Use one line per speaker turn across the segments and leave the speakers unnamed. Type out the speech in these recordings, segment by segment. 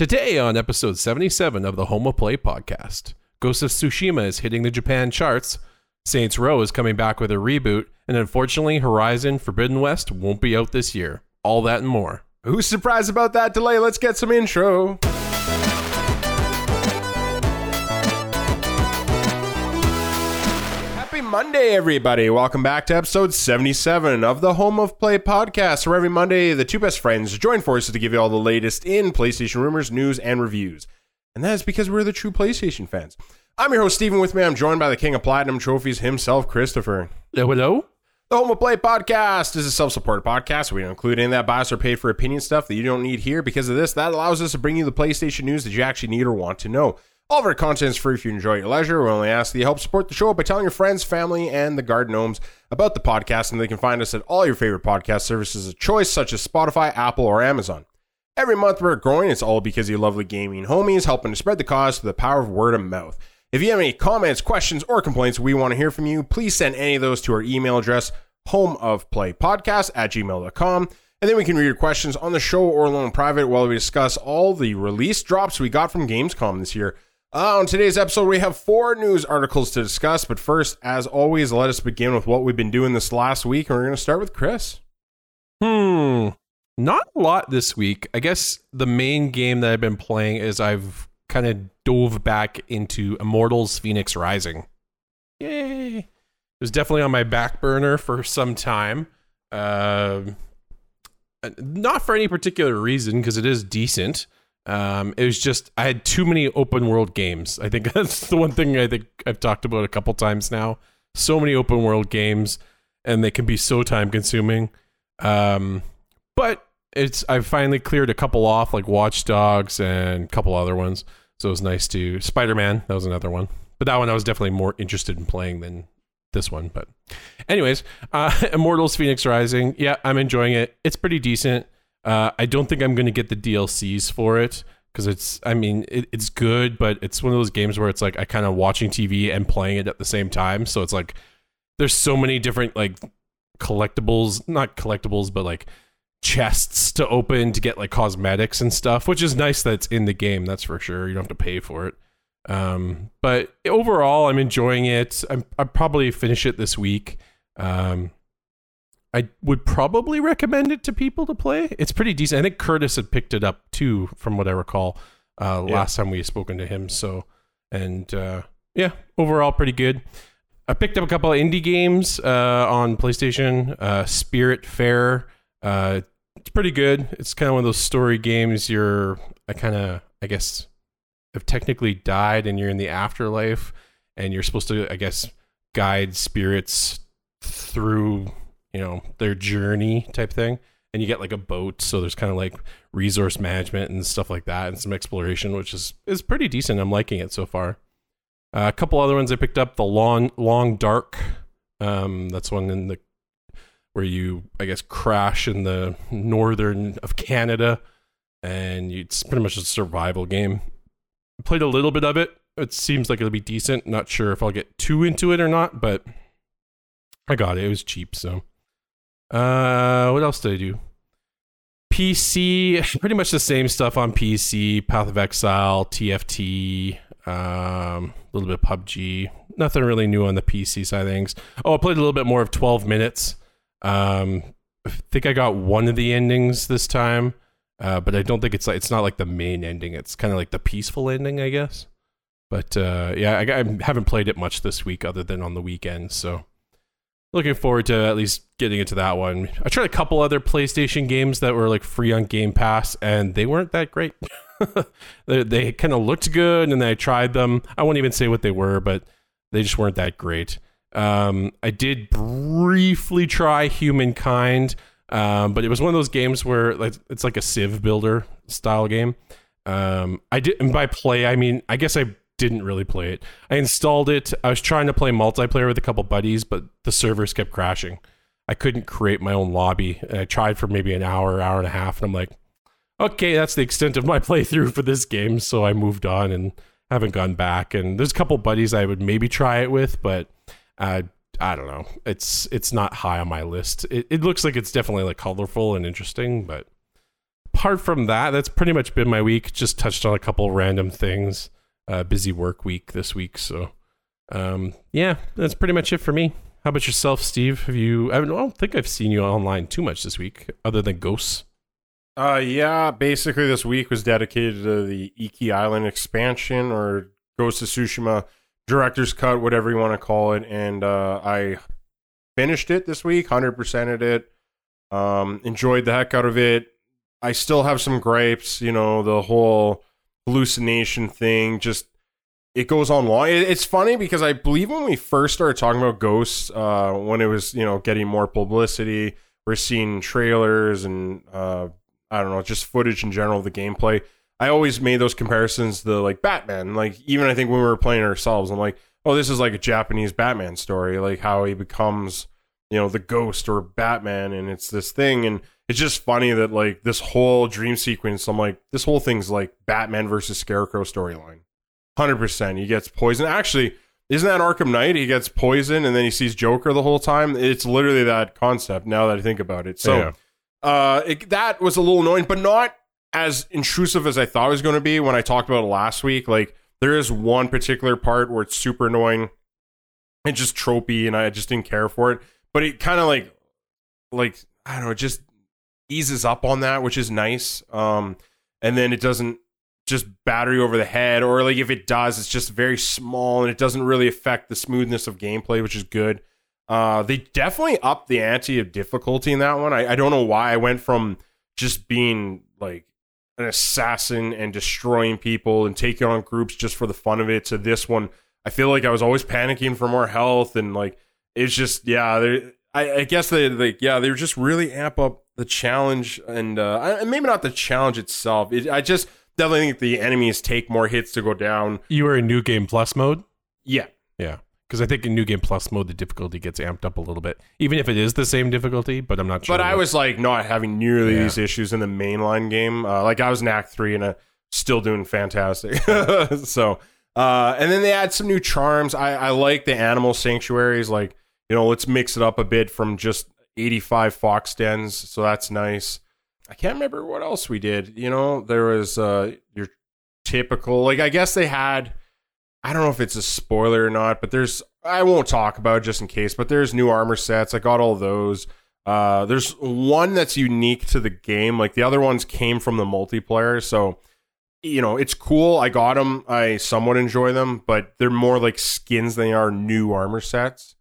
Today on episode 77 of the Home of Play podcast, Ghost of Tsushima is hitting the Japan charts, Saints Row is coming back with a reboot, and unfortunately, Horizon Forbidden West won't be out this year. All that and more.
Who's surprised about that delay? Let's get some intro. Monday, everybody. Welcome back to episode 77 of the Home of Play podcast, where every Monday the two best friends join forces to give you all the latest in PlayStation rumors, news, and reviews. And that is because we're the true PlayStation fans. I'm your host, Steven. With me, I'm joined by the King of Platinum Trophies himself, Christopher.
Hello, hello?
The Home of Play podcast is a self-supported podcast. We don't include any of that bias or paid for opinion stuff that you don't need here. Because of this, that allows us to bring you the PlayStation news that you actually need or want to know. All of our content is free if you enjoy your leisure. We only ask that you help support the show by telling your friends, family, and the garden gnomes about the podcast, and they can find us at all your favorite podcast services of choice, such as Spotify, Apple, or Amazon. Every month we're growing. It's all because of your lovely gaming homies helping to spread the cause through the power of word of mouth. If you have any comments, questions, or complaints, we want to hear from you. Please send any of those to our email address, homeofplaypodcast at gmail.com. And then we can read your questions on the show or alone private while we discuss all the release drops we got from Gamescom this year. Uh, on today's episode, we have four news articles to discuss. But first, as always, let us begin with what we've been doing this last week. And we're going to start with Chris.
Hmm. Not a lot this week. I guess the main game that I've been playing is I've kind of dove back into Immortals Phoenix Rising. Yay. It was definitely on my back burner for some time. Um, not for any particular reason, because it is decent. Um, it was just I had too many open world games. I think that's the one thing I think I've talked about a couple times now. So many open world games, and they can be so time consuming. Um, but it's I've finally cleared a couple off, like Watch Dogs and a couple other ones. So it was nice to Spider Man. That was another one, but that one I was definitely more interested in playing than this one. But, anyways, uh, Immortals: Phoenix Rising. Yeah, I'm enjoying it. It's pretty decent. Uh, I don't think I'm going to get the DLCs for it because it's. I mean, it, it's good, but it's one of those games where it's like I kind of watching TV and playing it at the same time. So it's like there's so many different like collectibles, not collectibles, but like chests to open to get like cosmetics and stuff, which is nice that it's in the game. That's for sure. You don't have to pay for it. Um, but overall, I'm enjoying it. I'm I probably finish it this week. Um, I would probably recommend it to people to play. It's pretty decent. I think Curtis had picked it up too, from what I recall, uh,
Yeah.
last time we had spoken to him. So, and uh, yeah, overall pretty good. I picked up a couple of indie games uh, on PlayStation. Uh, Spiritfarer. Uh, it's pretty good. It's kind of one of those story games. You're, I kind of, I guess, have technically died and you're in the afterlife, and you're supposed to, I guess, guide spirits through, you know, their journey type thing. And you get like a boat, so there's kind of like resource management and stuff like that, and some exploration, which is is pretty decent. I'm liking it so far. Uh, a couple other ones I picked up. The Long Long Dark. Um, that's one in the where you I guess crash in the northern of Canada, and you, it's pretty much a survival game. I played a little bit of it. It seems like it'll be decent. Not sure if I'll get too into it or not, but I got it. It was cheap, so. Uh, what else did I do? PC, pretty much the same stuff on PC. Path of Exile, TFT, um, a little bit PUBG. Nothing really new on the PC side of things. Oh, I played a little bit more of 12 minutes. Um, I think I got one of the endings this time, uh, but I don't think it's like it's not like the main ending. It's kind of like the peaceful ending, I guess. But uh, yeah, I, I haven't played it much this week, other than on the weekends. So looking forward to at least getting into that one. I tried a couple other PlayStation games that were like free on Game Pass, and they weren't that great. they they kind of looked good, and I tried them. I won't even say what they were, but they just weren't that great. Um, I did briefly try Humankind, um, but it was one of those games where like it's like a Civ builder style game. Um, I did, and by play I mean I guess I didn't really play it. I installed it. I was trying to play multiplayer with a couple buddies, but the servers kept crashing. I couldn't create my own lobby. And I tried for maybe an hour, hour and a half, and I'm like, okay, that's the extent of my playthrough for this game. So I moved on and haven't gone back. And there's a couple buddies I would maybe try it with, but uh, I don't know. It's it's not high on my list. It, it looks like it's definitely like colorful and interesting, but apart from that, that's pretty much been my week. Just touched on a couple random things. Uh, busy work week this week, so um, yeah, that's pretty much it for me. How about yourself, Steve? Have you? I don't think I've seen you online too much this week, other than ghosts.
Uh, yeah, basically this week was dedicated to the Iki Island expansion or Ghost of Tsushima director's cut, whatever you want to call it, and uh, I finished it this week, hundred percented it. Um, enjoyed the heck out of it. I still have some gripes, you know, the whole hallucination thing. Just it goes on long. It, it's funny because I believe when we first started talking about ghosts, uh, when it was you know getting more publicity, we're seeing trailers and uh, I don't know, just footage in general of the gameplay. I always made those comparisons to like Batman. Like even I think when we were playing ourselves, I'm like, oh, this is like a Japanese Batman story, like how he becomes, you know, the ghost or Batman, and it's this thing, and it's just funny that like this whole dream sequence. I'm like, this whole thing's like Batman versus Scarecrow storyline. Hundred percent. He gets poisoned. Actually, isn't that Arkham Knight? He gets poisoned and then he sees Joker the whole time. It's literally that concept. Now that I think about it, so.
Yeah.
Uh, it, that was a little annoying, but not as intrusive as I thought it was going to be when I talked about it last week. Like there is one particular part where it's super annoying and just tropey, and I just didn't care for it. But it kind of like, like I don't know, just eases up on that, which is nice. Um, and then it doesn't just battery over the head, or like if it does, it's just very small and it doesn't really affect the smoothness of gameplay, which is good. Uh, they definitely upped the ante of difficulty in that one. I, I don't know why I went from just being like an assassin and destroying people and taking on groups just for the fun of it to this one. I feel like I was always panicking for more health and like it's just yeah. I, I guess they like yeah they just really amp up the challenge and uh, maybe not the challenge itself. It, I just definitely think the enemies take more hits to go down.
You were in new game plus mode.
Yeah,
Yeah, because I think in new game plus mode the difficulty gets amped up a little bit, even if it is the same difficulty. But I'm not sure.
But I was like not having nearly
Yeah.
these issues in the mainline game. Uh, like I was in Act Three and uh, still doing fantastic. so, uh, and then they add some new charms. I, I like the animal sanctuaries. Like you know, let's mix it up a bit from just 85 fox dens. So that's nice. I can't remember what else we did. You know, there was uh, your typical. Like I guess they had. I don't know if it's a spoiler or not, but there's I won't talk about it just in case, but there's new armor sets. I got all those. Uh, there's one that's unique to the game. Like the other ones came from the multiplayer, so you know it's cool. I got them. I somewhat enjoy them, but they're more like skins than they are new armor sets.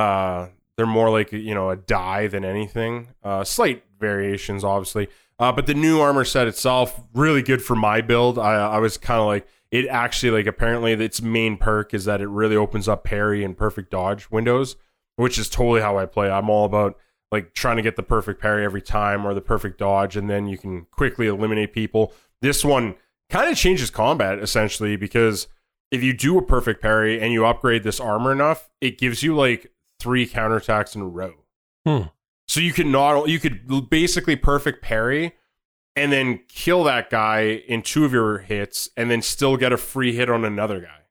Uh, they're more like you know a die than anything. Uh, slight variations, obviously. Uh, but the new armor set itself really good for my build. I, I was kind of like it actually like apparently its main perk is that it really opens up parry and perfect dodge windows, which is totally how I play. I'm all about like trying to get the perfect parry every time or the perfect dodge, and then you can quickly eliminate people. This one kind of changes combat essentially because if you do a perfect parry and you upgrade this armor enough, it gives you like three counterattacks in a row.
Hmm.
So you could not you could basically perfect parry and then kill that guy in two of your hits and then still get a free hit on another guy.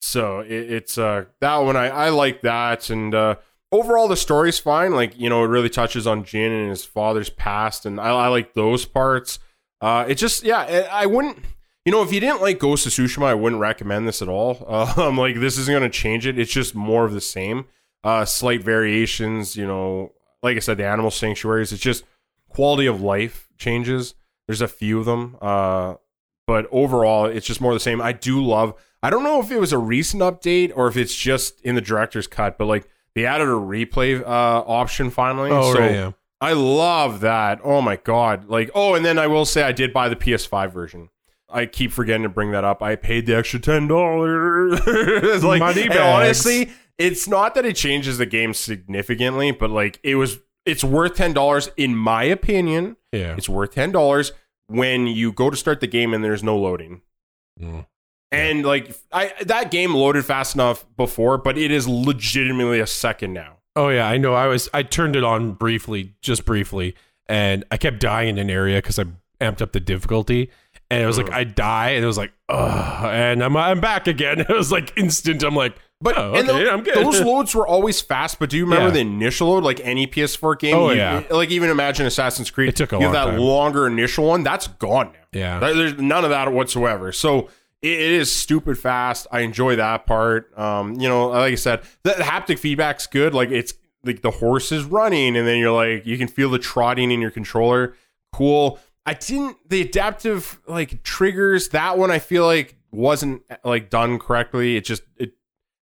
So it, it's uh that one I I like that and uh overall the story's fine like you know it really touches on Jin and his father's past and I, I like those parts. Uh it just yeah I I wouldn't you know, if you didn't like Ghost of Tsushima, I wouldn't recommend this at all. I'm like this isn't going to change it. It's just more of the same. Uh, slight variations. You know, like I said, the animal sanctuaries. It's just quality of life changes. There's a few of them. Uh, but overall, it's just more of the same. I do love. I don't know if it was a recent update or if it's just in the director's cut, but like they added a replay uh, option finally.
Oh
so
right, yeah.
I love that. Oh my god! Like, oh, and then I will say I did buy the PS5 version. I keep forgetting to bring that up. I paid the extra ten dollars. like,
Money
honestly, it's not that it changes the game significantly, but like it was, it's worth ten dollars in my opinion.
Yeah.
It's worth ten dollars when you go to start the game and there's no loading.
Mm.
And like I that game loaded fast enough before, but it is legitimately a second now.
Oh yeah, I know. I was I turned it on briefly, just briefly, and I kept dying in an area because I amped up the difficulty, and it was like I die, and it was like, ugh, and I'm I'm back again. It was like instant. I'm like,
But
Oh,
and
okay, I'm good.
those loads were always fast. But do you remember
Yeah.
the initial load, like any PS4 game?
Oh,
you-
yeah.
Like even imagine Assassin's Creed.
It took a
you have that
time.
longer initial one. That's gone now.
Yeah.
There- There's none of that whatsoever. So it, is stupid fast. I enjoy that part. Um, you know, like I said, the haptic feedback's good. Like it's like the horse is running, and then you're like you can feel the trotting in your controller. Cool. I didn't the adaptive like triggers. That one I feel like wasn't like done correctly. It just it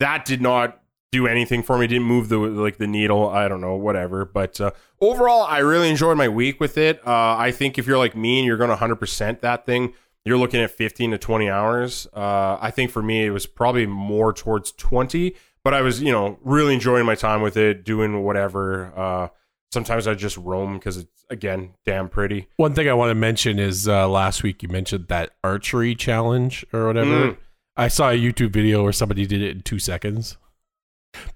that did not do anything for me. Didn't move the like the needle. I don't know, whatever. But uh, overall, I really enjoyed my week with it. Uh, I think if you're like me and you're going to 100 percent that thing, you're looking at 15 to 20 hours. Uh, I think for me, it was probably more towards 20. But I was, you know, really enjoying my time with it, doing whatever. Sometimes I just roam because it's again damn pretty.
One thing I want to mention is uh, last week you mentioned that archery challenge or whatever.
Mm.
I saw a YouTube video where somebody did it in two seconds,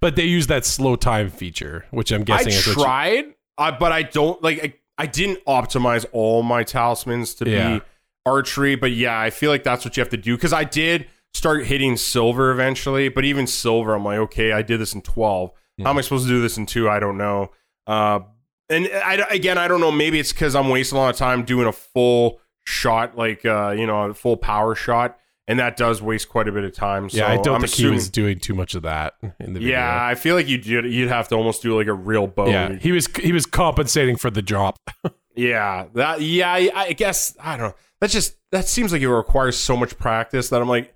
but they used that slow time feature, which I'm
I
guessing you-
tried, uh, but I don't like. I, I didn't optimize all my talismans to
Yeah.
be archery, but yeah, I feel like that's what you have to do because I did start hitting silver eventually. But even silver, I'm like, okay, I did this in 12. How am I supposed to do this in two? I don't know. Uh, and I, again, I don't know. Maybe it's because I'm wasting a lot of time doing a full shot, like uh, you know, a full power shot, and that does waste quite a bit of time. So
yeah, I don't
I'm
think
assuming,
he was doing too much of that in the video.
Yeah, I feel like you'd you'd have to almost do like a real bow.
yeah, he was he was compensating for the drop.
Yeah, that. Yeah, I, I guess I don't know. That just that seems like it requires so much practice that I'm like,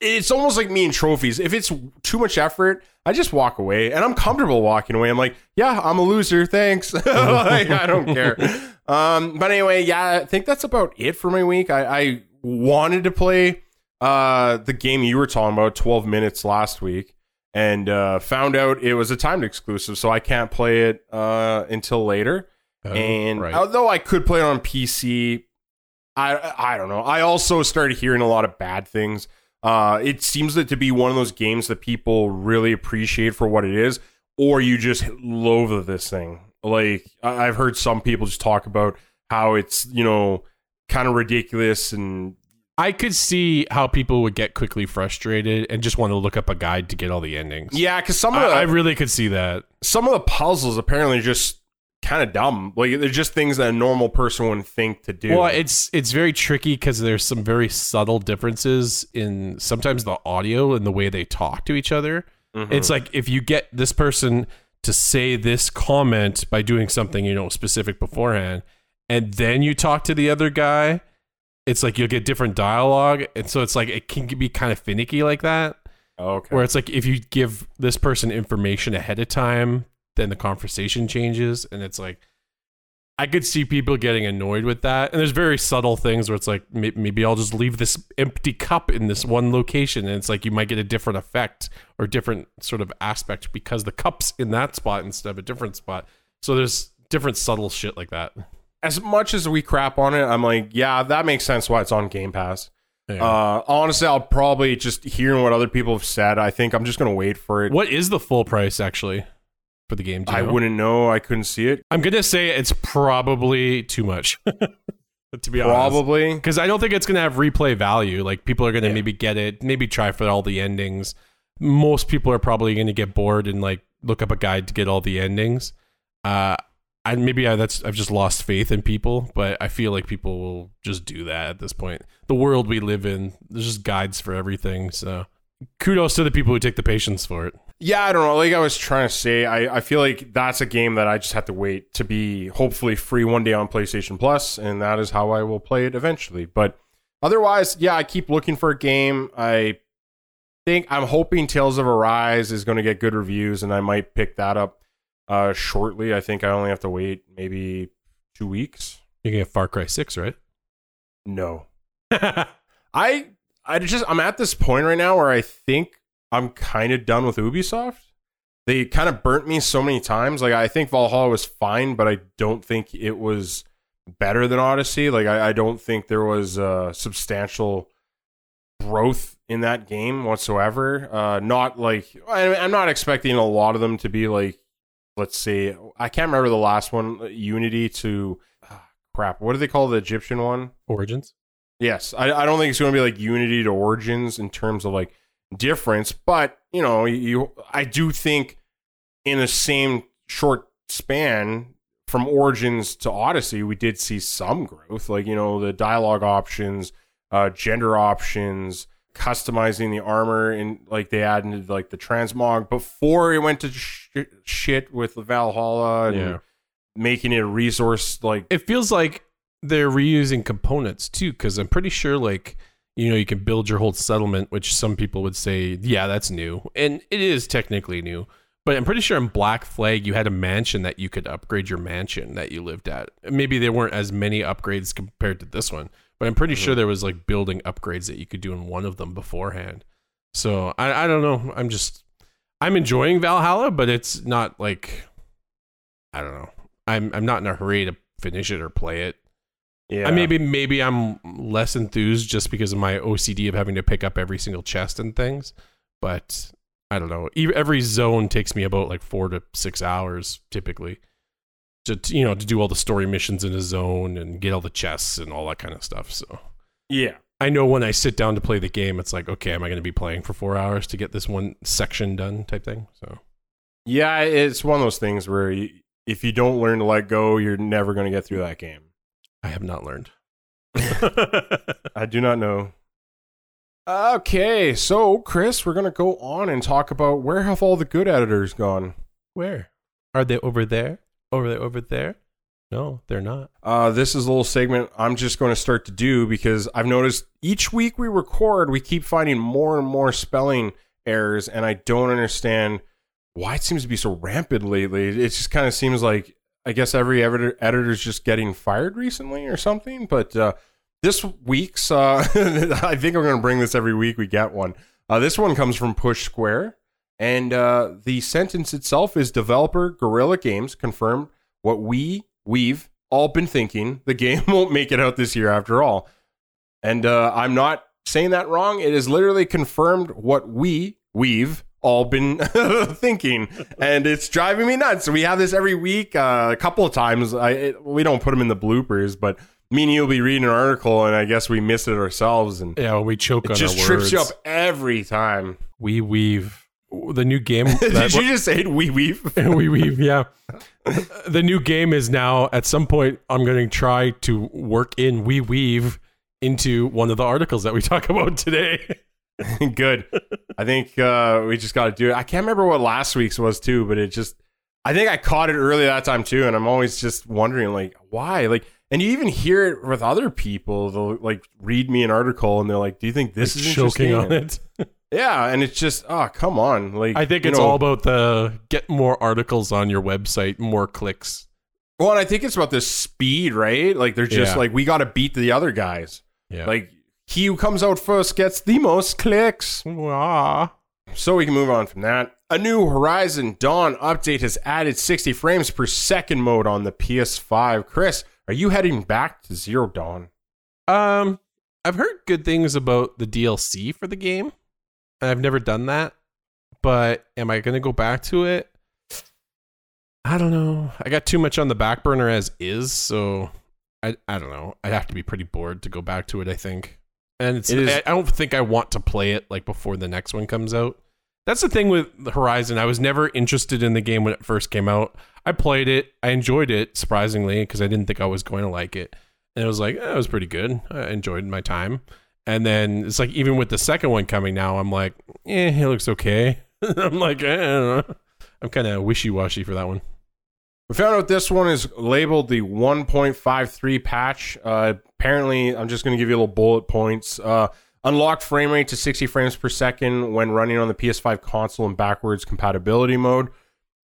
it's almost like me and trophies. If it's too much effort, I just walk away, and I'm comfortable walking away. I'm like, yeah, I'm a loser. Thanks. like, I don't care. Um, but anyway, yeah, I think that's about it for my week. I, I wanted to play uh the game you were talking about, 12 minutes last week. And uh, found out it was a timed exclusive, so I can't play it uh, until later and
Oh, right.
although I could play it on PC, I I don't know. I also started hearing a lot of bad things. Uh, it seems that to be one of those games that people really appreciate for what it is, or you just loathe this thing. Like I- I've heard some people just talk about how it's you know kind of ridiculous and
I could see how people would get quickly frustrated and just want to look up a guide to get all the endings.
yeah, because some of the
I, I really could see that.
some of the puzzles apparently just kind of dumb. Like they're just things that a normal person wouldn't think to do.
Well, it's it's very tricky because there's some very subtle differences in sometimes the audio and the way they talk to each other.
Mhm.
It's like if you get this person to say this comment by doing something you know specific beforehand, and then you talk to the other guy, it's like you'll get different dialogue, and so it's like it can be kind of finicky like that.
okay.
Where it's like if you give this person information ahead of time, then the conversation changes, and it's like I could see people getting annoyed with that. And there's very subtle things where it's like maybe I'll just leave this empty cup in this one location, and it's like you might get a different effect or different sort of aspect because the cup's in that spot instead of a different spot. So there's different subtle shit like that.
as much as we crap on it, I'm like, yeah, that makes sense why it's on Game Pass.
Yeah.
Uh, honestly, I'll probably just hearing what other people have said. I think I'm just gonna wait for it.
what is the full price actually for the game?
I
know?
wouldn't know. I couldn't see it.
I'm gonna say it's probably too much. to be honest,
Probably.
because I don't think it's gonna have replay value. Like people are gonna
Yeah.
maybe get it, maybe try for all the endings. Most people are probably gonna get bored and like look up a guide to get all the endings. Uh, I maybe I, that's I've just lost faith in people, but I feel like people will just do that at this point. The world we live in, there's just guides for everything. So kudos to the people who take the patience for it.
Yeah, I don't know. Like I was trying to say, I, I feel like that's a game that I just have to wait to be hopefully free one day on PlayStation Plus, and that is how I will play it eventually. But otherwise, yeah, I keep looking for a game. I think I'm hoping Tales of Arise is going to get good reviews, and I might pick that up uh, shortly. I think I only have to wait maybe two weeks.
You can get Far Cry Six, right?
No, I I just I'm at this point right now where I think I'm kind of done with Ubisoft. They kind of burnt me so many times. Like I think Valhalla was fine, but I don't think it was better than Odyssey. Like I, I don't think there was uh, substantial growth in that game whatsoever. Uh, not like I, I'm not expecting a lot of them to be like, let's say I can't remember the last one, Unity to ah, crap. What do they call the Egyptian one?
Origins.
Yes, I, I don't think it's going to be like Unity to Origins in terms of like difference. But you know, you I do think in the same short span from Origins to Odyssey, we did see some growth. Like you know, the dialogue options, uh, gender options, customizing the armor, and like they added like the transmog before it went to sh- shit with Valhalla and
Yeah.
making it a resource like
It feels like they're reusing components too, because I'm pretty sure like you know you can build your whole settlement, which some people would say, yeah, that's new, and it is technically new. But I'm pretty sure in Black Flag you had a mansion that you could upgrade your mansion that you lived at. Maybe there weren't as many upgrades compared to this one, but I'm pretty mm-hmm. sure there was like building upgrades that you could do in one of them beforehand. So I, I don't know. I'm just I'm enjoying Valhalla, but it's not like I don't know. I'm I'm not in a hurry to finish it or play it.
Yeah.
I maybe maybe I'm less enthused just because of my OCD of having to pick up every single chest and things. But I don't know. Every zone takes me about like four to six hours typically. To you know to do all the story missions in a zone and get all the chests and all that kind of stuff. So
yeah.
I know when I sit down to play the game, it's like okay, am I going to be playing for four hours to get this one section done type thing? So
Yeah, it's one of those things where you, if you don't learn to let go, you're never going to get through that game.
I have not learned.
I do not know. Okay, so Chris, we're going to go on and talk about where have all the good editors gone?
Where are they? Over there? Over there? Over there? No, they're not.
Uh, this is a little segment I'm just going to start to do because I've noticed each week we record, we keep finding more and more spelling errors, and I don't understand why it seems to be so rampant lately. It just kind of seems like I guess every editor editor's just getting fired recently or something. But uh, this week's, uh, I think I'm going to bring this every week. We get one. Uh, this one comes from Push Square, and uh, the sentence itself is developer Guerrilla Games confirmed what we we've all been thinking. The game won't make it out this year after all. And uh, I'm not saying that wrong. It is literally confirmed what we we've all been thinking, and it's driving me nuts. We have this every week, uh, a couple of times. I it, we don't put them in the bloopers, but me and you'll be reading an article, and I guess we miss it ourselves, and
Yeah, we choke on
it
on
just trips you up every time.
We weave the new game.
Did you just say we weave?
we weave, yeah. The new game is now at some point. I'm going to try to work in we weave into one of the articles that we talk about today.
Good. I think uh, we just got to do it. I can't remember what last week's was too, but it just. I think I caught it early that time too, and I'm always just wondering like why, like, and you even hear it with other people. They'll like read me an article, and they're like, "Do you think this
Like,
is
choking on it.
Yeah, and it's just, oh, come on, like
I think it's
know-
all about the get more articles on your website, more clicks.
Well, and I think it's about the speed, right? Like they're just
Yeah.
like we got to beat the other guys.
Yeah.
Like he who comes out first gets the most clicks.
Ah.
So we can move on from that. A new Horizon Dawn update has added 60 frames per second mode on the PS5. Chris, are you heading back to Zero Dawn?
Um, I've heard good things about the DLC for the game. I've never done that, but am I going to go back to it? I don't know. I got too much on the back burner as is, so I I don't know. I'd have to be pretty bored to go back to it. I think, and it's
It is-
I, I don't think I want to play it like before the next one comes out. That's the thing with Horizon. I was never interested in the game when it first came out. I played it. I enjoyed it surprisingly because I didn't think I was going to like it. And it was like, eh, it was pretty good. I enjoyed my time. And then it's like, even with the second one coming now, I'm like, eh, it looks okay. I'm like, eh, I don't know. I'm kind of wishy washy for that one.
We found out this one is labeled the 1.53 patch. Uh, apparently, I'm just going to give you a little bullet points. Uh, unlock frame rate to 60 frames per second when running on the PS5 console in backwards compatibility mode.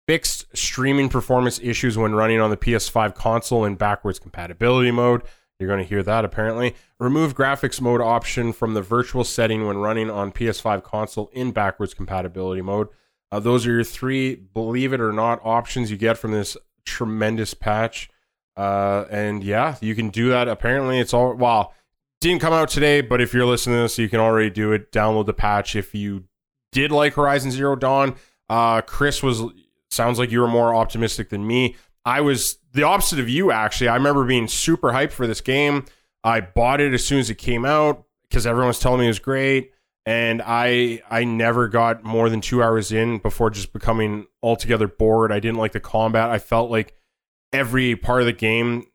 Fixed streaming performance issues when running on the PS5 console in backwards compatibility mode. You're going to hear that apparently. Remove graphics mode option from the virtual setting when running on PS5 console in backwards compatibility mode. Uh, those are your three, believe it or not, options you get from this tremendous patch. Uh, and yeah, you can do that. Apparently, it's all well. Didn't come out today, but if you're listening to this, you can already do it. Download the patch if you did like Horizon Zero Dawn. Uh, Chris was sounds like you were more optimistic than me. I was the opposite of you, actually. I remember being super hyped for this game. I bought it as soon as it came out because everyone was telling me it was great. and I I never got more than two hours in before just becoming altogether bored. I didn't like the combat. I felt like every part of the game,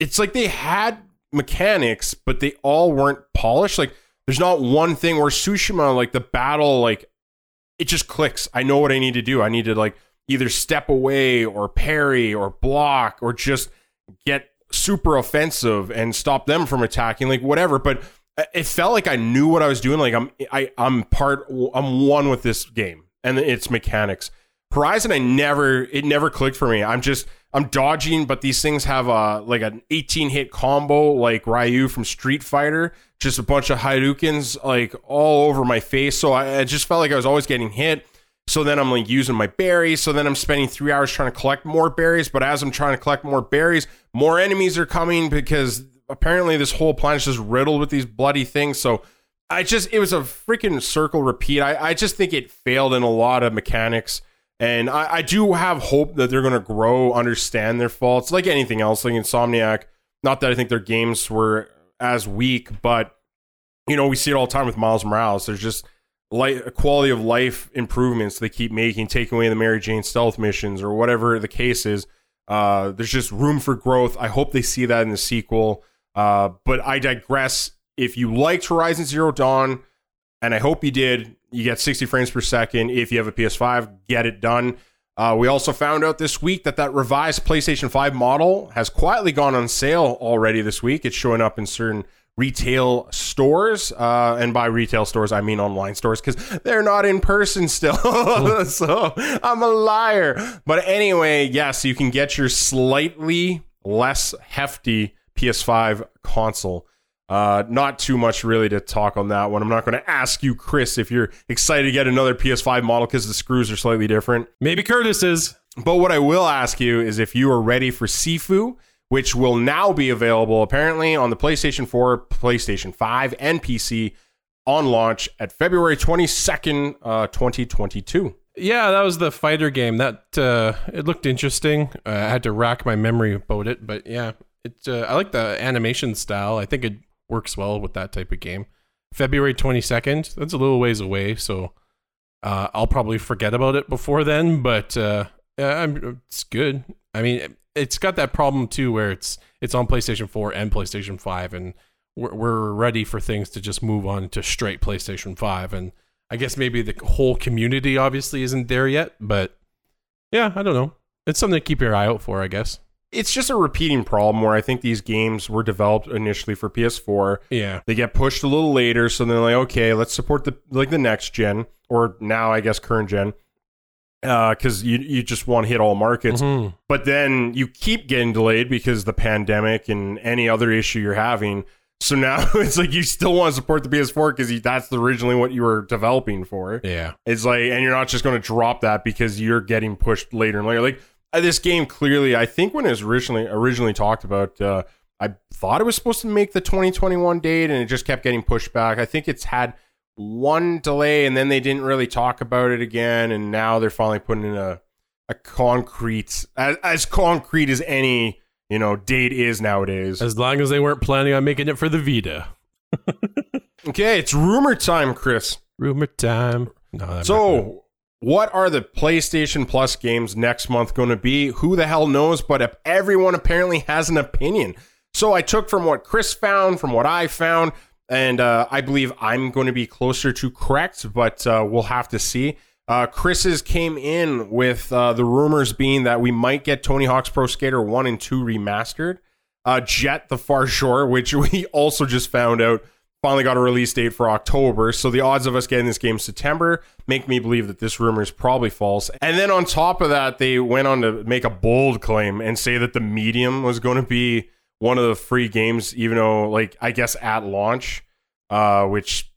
it's like they had mechanics, but they all weren't polished. Like there's not one thing where Tsushima, like the battle, like it just clicks. I know what I need to do. I need to like either step away or parry or block or just get super offensive and stop them from attacking, like whatever. But uh, it felt like I knew what I was doing. Like I'm, I, I'm part, I'm one with this game and its mechanics. Horizon, I never, it never clicked for me. I'm just, I'm dodging, but these things have a like an 18 hit combo, like Ryu from Street Fighter, just a bunch of Hadoukens like all over my face. So I, I just felt like I was always getting hit. So then I'm like using my berries. So then I'm spending three hours trying to collect more berries. But as I'm trying to collect more berries, more enemies are coming because apparently this whole planet is just riddled with these bloody things. So I just, it was a freaking circle repeat. I, I just think it failed in a lot of mechanics. And I, I do have hope that they're going to grow, understand their faults, like anything else, like Insomniac. Not that I think their games were as weak, but you know we see it all the time with Miles Morales. There's just light, quality of life improvements they keep making, taking away the Mary Jane stealth missions or whatever the case is. Uh, there's just room for growth. I hope they see that in the sequel. Uh, but I digress. If you liked Horizon Zero Dawn, and I hope you did. You get 60 frames per second. If you have a PS5, get it done. Uh, we also found out this week that that revised PlayStation 5 model has quietly gone on sale already this week. It's showing up in certain retail stores. Uh, and by retail stores, I mean online stores because they're not in person still. so I'm a liar. But anyway, yes, you can get your slightly less hefty PS5 console. Uh, not too much really to talk on that one. I'm not going to ask you, Chris, if you're excited to get another PS5 model because the screws are slightly different.
Maybe Curtis is.
But what I will ask you is if you are ready for Sifu, which will now be available apparently on the PlayStation 4, PlayStation 5, and PC on launch at February 22nd, uh, 2022.
Yeah, that was the fighter game. That uh, it looked interesting. Uh, I had to rack my memory about it, but yeah, it. Uh, I like the animation style. I think it works well with that type of game. February 22nd, that's a little ways away, so uh, I'll probably forget about it before then, but uh, it's good. I mean, it's got that problem too where it's it's on PlayStation 4 and PlayStation 5 and we're, we're ready for things to just move on to straight PlayStation 5 and I guess maybe the whole community obviously isn't there yet, but yeah, I don't know. It's something to keep your eye out for, I guess
it's just a repeating problem where I think these games were developed initially for PS4.
Yeah.
They get pushed a little later, so they're like, okay, let's support the like the next gen or now I guess current gen. because uh, you you just want to hit all markets, mm-hmm. but then you keep getting delayed because the pandemic and any other issue you're having. So now it's like you still want to support the PS4 because that's originally what you were developing for.
Yeah,
it's like, and you're not just going to drop that because you're getting pushed later and later. Like this game clearly, I think when it was originally originally talked about, uh, I thought it was supposed to make the 2021 date, and it just kept getting pushed back. I think it's had one delay, and then they didn't really talk about it again, and now they're finally putting in a a concrete as, as concrete as any you know date is nowadays.
As long as they weren't planning on making it for the Vita.
okay, it's rumor time, Chris.
Rumor time.
No, so what are the PlayStation Plus games next month going to be? Who the hell knows? But everyone apparently has an opinion. So I took from what Chris found, from what I found, and uh, I believe I'm going to be closer to correct, but uh, we'll have to see. Uh, Chris's came in with uh, the rumors being that we might get Tony Hawk's Pro Skater 1 and 2 remastered. Uh, Jett the Far Shore, which we also just found out finally got a release date for October. So the odds of us getting this game September make me believe that this rumor is probably false. And then on top of that, they went on to make a bold claim and say that the medium was going to be one of the free games, even though, like, I guess at launch, uh, which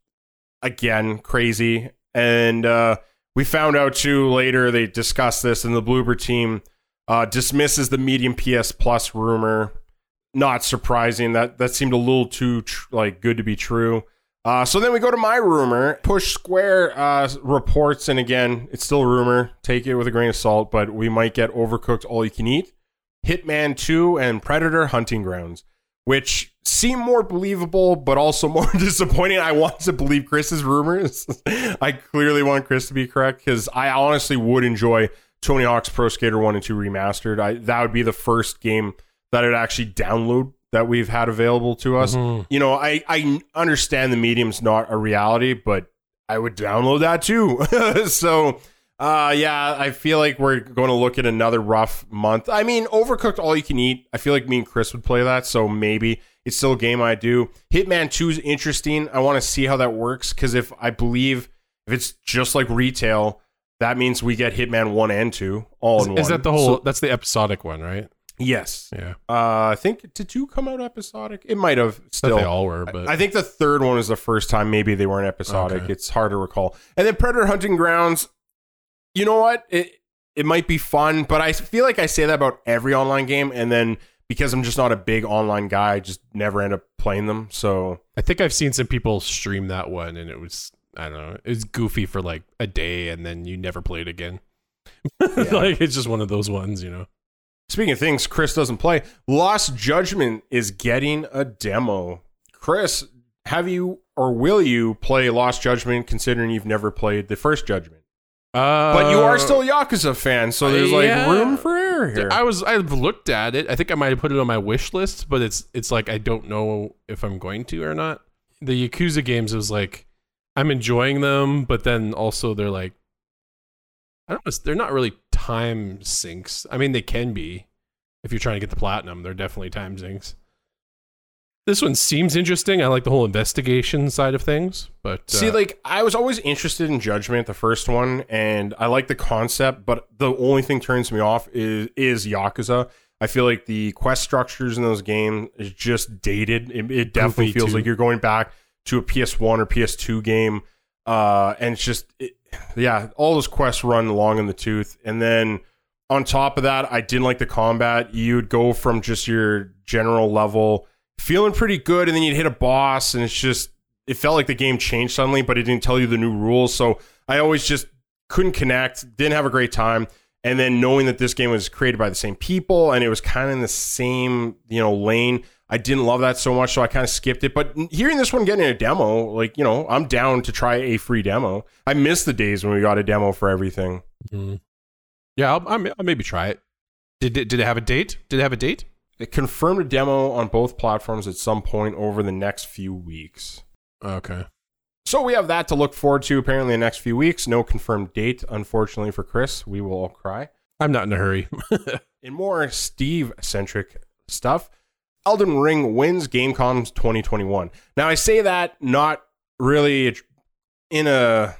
again, crazy. And uh, we found out too later, they discussed this, and the Bloober team uh, dismisses the medium PS Plus rumor not surprising. That that seemed a little too tr- like good to be true. Uh, so then we go to my rumor. Push Square uh, reports, and again, it's still a rumor. Take it with a grain of salt, but we might get Overcooked All You Can Eat, Hitman 2, and Predator Hunting Grounds. which seem more believable, but also more disappointing. I want to believe Chris's rumors. I clearly want Chris to be correct because I honestly would enjoy Tony Hawk's Pro Skater 1 and 2 remastered. I, that would be the first game that I'd actually download that we've had available to us.
Mm-hmm.
You know, I, I understand the medium's not a reality, but I would download that too. so, uh, yeah, I feel like we're going to look at another rough month. I mean, Overcooked All You Can Eat. I feel like me and Chris would play that, so maybe it's still a game I do. Hitman 2 is interesting. I want to see how that works because if I believe if it's just like retail, that means we get Hitman 1 and 2 all
Is,
in
is
one.
Is that the whole?
So-
that's the episodic one, right?
Yes.
Yeah,
Uh, I think did 2 come out episodic? It might have still.
they all were, but
I think the third one was the first time maybe they weren't episodic.
Okay.
It's hard to recall. And then Predator Hunting Grounds, you know what? It it might be fun, but I feel like I say that about every online game, and then because I'm just not a big online guy, I just never end up playing them. So
I think I've seen some people stream that one, and it was I don't know, it was goofy for like a day, and then you never play it again. like it's just one of those ones, you know.
Speaking of things, Chris doesn't play. Lost Judgment is getting a demo. Chris, have you or will you play Lost Judgment? Considering you've never played the first Judgment,
Uh,
but you are still a Yakuza fan, so there's like
yeah.
room for error here.
I was I've looked at it. I think I might have put it on my wish list, but it's it's like I don't know if I'm going to or not. The Yakuza games is like I'm enjoying them, but then also they're like I don't know, they're not really time sinks. I mean they can be if you're trying to get the platinum, they're definitely time sinks. This one seems interesting. I like the whole investigation side of things, but
See,
uh,
like I was always interested in Judgment, the first one, and I like the concept, but the only thing turns me off is is Yakuza. I feel like the quest structures in those games is just dated. It, it definitely feels
too.
like you're going back to a PS1 or PS2 game, uh, and it's just it, yeah, all those quests run long in the tooth, and then. On top of that, I didn't like the combat. You'd go from just your general level, feeling pretty good, and then you'd hit a boss, and it's just it felt like the game changed suddenly, but it didn't tell you the new rules. So I always just couldn't connect, didn't have a great time. And then knowing that this game was created by the same people and it was kind of in the same, you know, lane, I didn't love that so much, so I kind of skipped it. But hearing this one getting a demo, like, you know, I'm down to try a free demo. I miss the days when we got a demo for everything.
mm. yeah, I'll, I'll, I'll maybe try it. Did it, did it have a date? Did it have a date?
It confirmed a demo on both platforms at some point over the next few weeks.
Okay.
So we have that to look forward to apparently in the next few weeks. No confirmed date, unfortunately, for Chris. We will all cry.
I'm not in a hurry.
In more Steve centric stuff, Elden Ring wins Gamescom 2021. Now, I say that not really in a.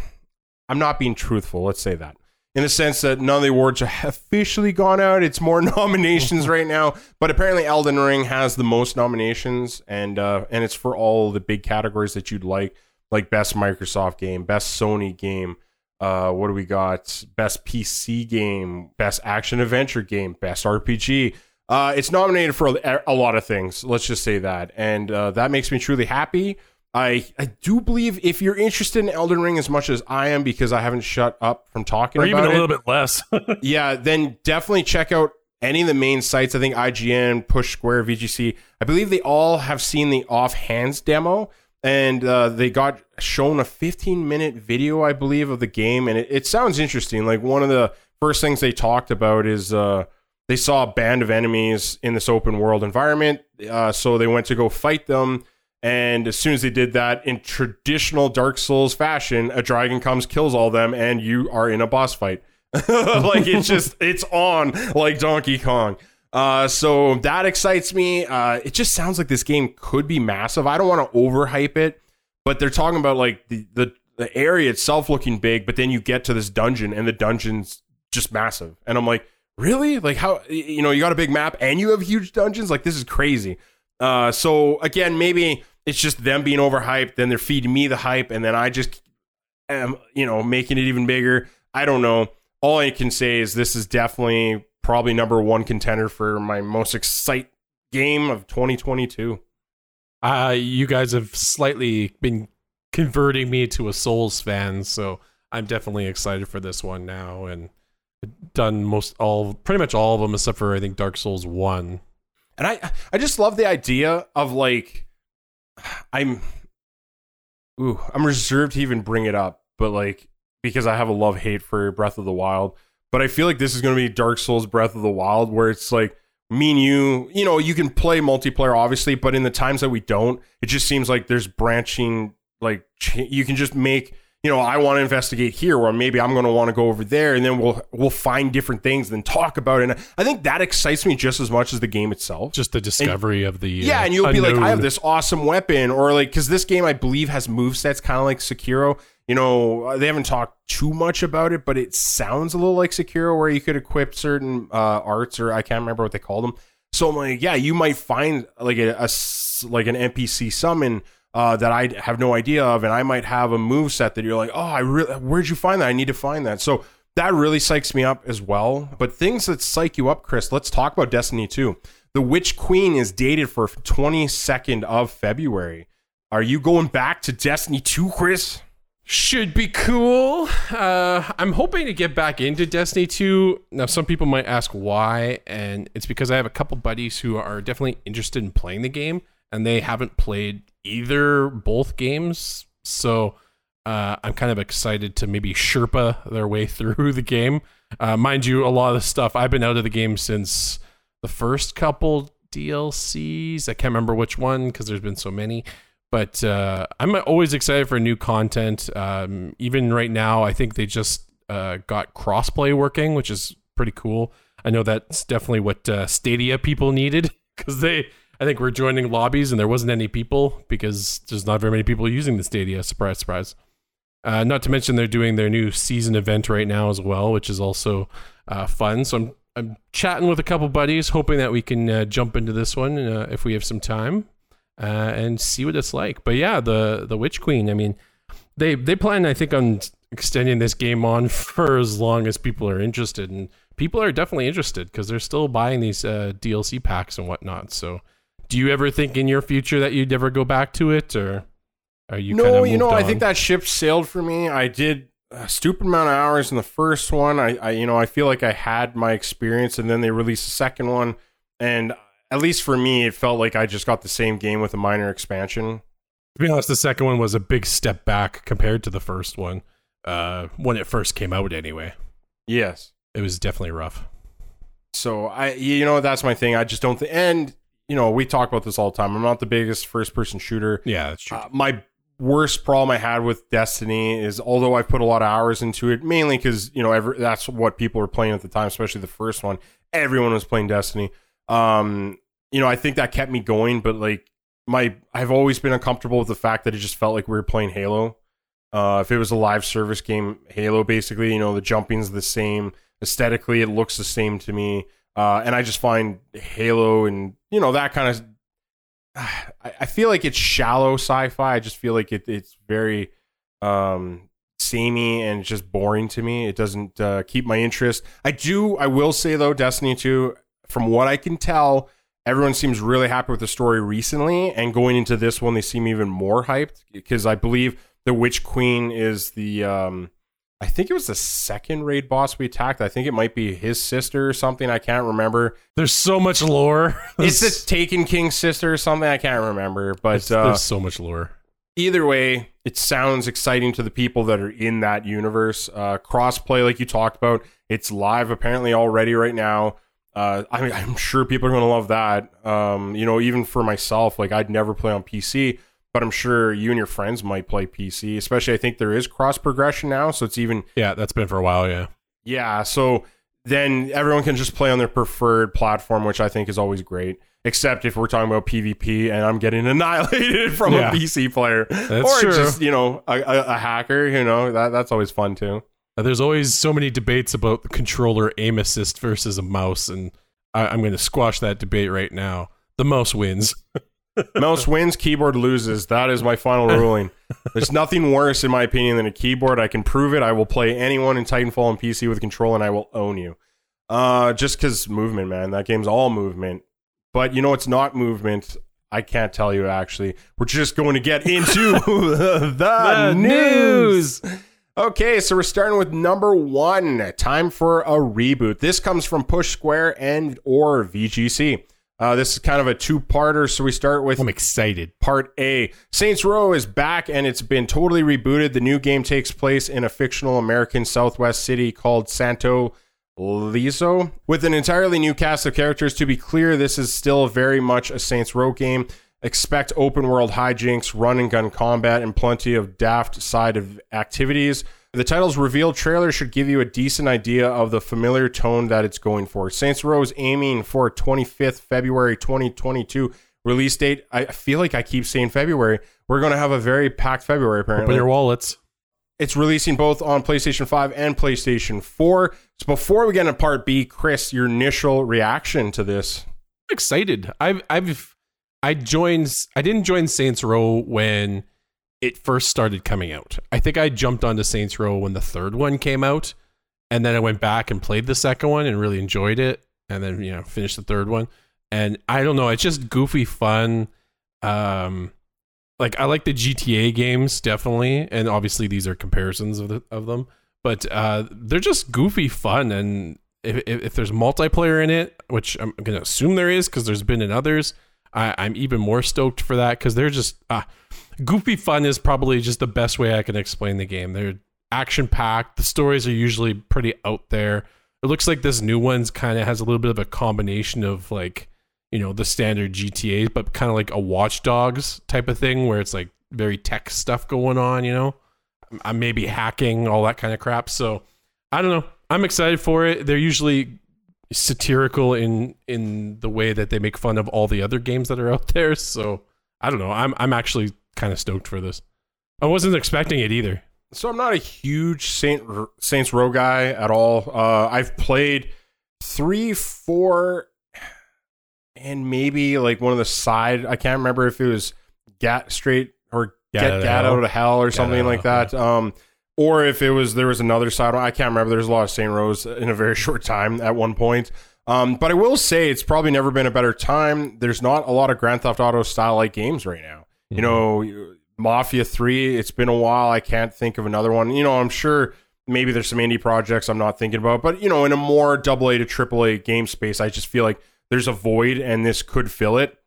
I'm not being truthful, let's say that. In the sense that none of the awards have officially gone out. It's more nominations right now. But apparently, Elden Ring has the most nominations, and uh, and it's for all the big categories that you'd like, like best Microsoft game, best Sony game, uh, what do we got? Best PC game, best action adventure game, best RPG. Uh, it's nominated for a, a lot of things. Let's just say that, and uh, that makes me truly happy. I I do believe if you're interested in Elden Ring as much as I am, because I haven't shut up from talking
or
about
even a
it,
little bit less.
yeah, then definitely check out any of the main sites. I think IGN, Push Square, VGC. I believe they all have seen the off hands demo, and uh, they got shown a 15 minute video, I believe, of the game, and it, it sounds interesting. Like one of the first things they talked about is uh, they saw a band of enemies in this open world environment, uh, so they went to go fight them. And as soon as they did that, in traditional Dark Souls fashion, a dragon comes, kills all them, and you are in a boss fight. like it's just it's on like Donkey Kong. Uh, so that excites me. Uh, it just sounds like this game could be massive. I don't want to overhype it, but they're talking about like the, the the area itself looking big, but then you get to this dungeon and the dungeon's just massive. And I'm like, really? Like how you know you got a big map and you have huge dungeons? Like this is crazy. Uh, so again, maybe it's just them being overhyped. Then they're feeding me the hype, and then I just am you know making it even bigger. I don't know. All I can say is this is definitely probably number one contender for my most excite game of 2022.
uh, you guys have slightly been converting me to a Souls fan, so I'm definitely excited for this one now, and done most all pretty much all of them except for I think Dark Souls one.
And I I just love the idea of like I'm ooh, I'm reserved to even bring it up, but like because I have a love hate for Breath of the Wild. But I feel like this is going to be Dark Souls Breath of the Wild where it's like me and you, you know, you can play multiplayer obviously, but in the times that we don't, it just seems like there's branching like ch- you can just make you know, I want to investigate here, or maybe I'm going to want to go over there, and then we'll we'll find different things and talk about it. And I think that excites me just as much as the game itself.
Just the discovery of the
yeah,
uh,
and you'll be like, I have this awesome weapon, or like because this game I believe has move sets kind of like Sekiro. You know, they haven't talked too much about it, but it sounds a little like Sekiro, where you could equip certain uh, arts, or I can't remember what they call them. So I'm like, yeah, you might find like a, a s- like an NPC summon uh, that I have no idea of, and I might have a move set that you're like, oh, I really, where'd you find that? I need to find that. So that really psychs me up as well. But things that psych you up, Chris, let's talk about Destiny 2. The Witch Queen is dated for 22nd of February. Are you going back to Destiny 2, Chris?
Should be cool. Uh, I'm hoping to get back into Destiny 2. Now, some people might ask why, and it's because I have a couple buddies who are definitely interested in playing the game, and they haven't played either both games. So uh, I'm kind of excited to maybe Sherpa their way through the game. Uh, mind you, a lot of the stuff I've been out of the game since the first couple DLCs. I can't remember which one because there's been so many but uh, I'm always excited for new content. Um, even right now, I think they just uh, got crossplay working, which is pretty cool. I know that's definitely what uh, Stadia people needed because they, I think, we're joining lobbies and there wasn't any people because there's not very many people using the Stadia. Surprise, surprise. Uh, not to mention they're doing their new season event right now as well, which is also uh, fun. So I'm I'm chatting with a couple buddies, hoping that we can uh, jump into this one uh, if we have some time uh, and see what it's like. But yeah, the the Witch Queen. I mean, they they plan, I think, on extending this game on for as long as people are interested, and people are definitely interested because they're still buying these uh, DLC packs and whatnot. So, do you ever think in your future that you'd ever go back to it, or are you?
no, you know,
moved
I think that ship sailed for me. I did a stupid amount of hours in the first one. I, I, you know, I feel like I had my experience, and then they released the second one, and at least for me, it felt like I just got the same game with a minor expansion.
To be honest, the second one was a big step back compared to the first one. Uh, when it first came out, anyway,
Yes.
it was definitely rough.
So I, you know, that's my thing. I just don't think, and you know, we talk about this all the time. I'm not the biggest first person shooter.
Yeah, that's true.
Uh, my worst problem I had with Destiny is, although I put a lot of hours into it, mainly because you know every, that's what people were playing at the time, especially the first one. Everyone was playing Destiny. Um, you know, I think that kept me going, but like my, I've always been uncomfortable with the fact that it just felt like we were playing Halo. Uh, if it was a live service game, Halo, basically, you know, the jumping's the same. Aesthetically, it looks the same to me. Uh, and I just find Halo and, you know, that kind of I, feel like it's shallow sci-fi. I just feel like it, it's very um, samey and just boring to me. It doesn't uh, keep my interest. I do. I will say though, Destiny Two, from what I can tell, everyone seems really happy with the story recently, and going into this one, they seem even more hyped because I believe the Witch Queen is the. Um, I think it was the second raid boss we attacked. I think it might be his sister or something. I can't remember.
There's so much lore.
It's the Taken King's sister or something. I can't remember. But uh,
there's so much lore.
either way, it sounds exciting to the people that are in that universe. Uh, crossplay, like you talked about, it's live apparently already right now. Uh, I mean, I'm sure people are going to love that. Um, you know, even for myself, like I'd never play on PC, but I'm sure you and your friends might play PC. Especially, I think there is cross progression now, so it's even
Yeah, that's been for a while. Yeah.
yeah, so then everyone can just play on their preferred platform, which I think is always great. Except if we're talking about PvP and I'm getting annihilated from
Yeah.
a PC player,
That's
or
true.
just you know a, a, a hacker, you know that that's always fun too.
Uh, There's always so many debates about the controller aim assist versus a mouse, and I, I'm going to squash that debate right now. The mouse wins.
Mouse wins, keyboard loses. That is my final ruling. There's nothing worse, in my opinion, than a keyboard. I can prove it. I will play anyone in Titanfall on PC with control, and I will own you. Uh, just because movement, man. That game's all movement. But you know, it's not movement. I can't tell you actually. We're just going to get into the,
The
news. Okay, so we're starting with number one. Time for a reboot. This comes from Push Square and or VGC. Uh, this is kind of a two-parter, so we start with
I'm excited.
Part A. Saints Row is back and it's been totally rebooted. The new game takes place in a fictional American Southwest city called Santo Ileso with an entirely new cast of characters. To be clear, this is still very much a Saints Row game. Expect open world hijinks, run and gun combat, and plenty of daft side of activities. The title's revealed trailer should give you a decent idea of the familiar tone that it's going for. Saints Row is aiming for 25th February 2022 release date. I feel like I keep saying February. We're going to have a very packed February apparently.
Open your wallets.
It's releasing both on PlayStation 5 and PlayStation 4. So before we get into part B, Chris, your initial reaction to this?
I'm excited. I've I've I joined I didn't join Saints Row when it first started coming out. I think I jumped onto Saints Row when the third one came out, and then I went back and played the second one and really enjoyed it, and then you know finished the third one. And I don't know, it's just goofy fun. Um, like I like the GTA games definitely, and obviously these are comparisons of the, of them, but uh, they're just goofy fun. And if, if, if there's multiplayer in it, which I'm gonna assume there is because there's been in others, I, I'm even more stoked for that because they're just uh, goofy fun is probably just the best way I can explain the game. They're action packed. The stories are usually pretty out there. It looks like this new one's kind of has a little bit of a combination of like you know the standard GTA, but kind of like a Watch Dogs type of thing where it's like very tech stuff going on. You know, I'm uh, maybe hacking all that kind of crap. So I don't know. I'm excited for it. They're usually satirical in in the way that they make fun of all the other games that are out there. So I don't know. I'm I'm actually kind of stoked for this. I wasn't expecting it either.
So I'm not a huge Saint Saints Row guy at all. Uh, I've played three, four, and maybe like one of the side. I can't remember if it was Gat Straight or
Get
Gat Out of Hell or something
Out
like that. Um, or if it was there was another side. I can't remember. There's a lot of Saint Rows in a very short time at one point. Um, but I will say it's probably never been a better time. There's not a lot of Grand Theft Auto style like games right now. You know, mm-hmm. Mafia 3, it's been a while. I can't think of another one. You know, I'm sure maybe there's some indie projects I'm not thinking about, but you know, in a more double A to triple A game space, I just feel like there's a void and this could fill it.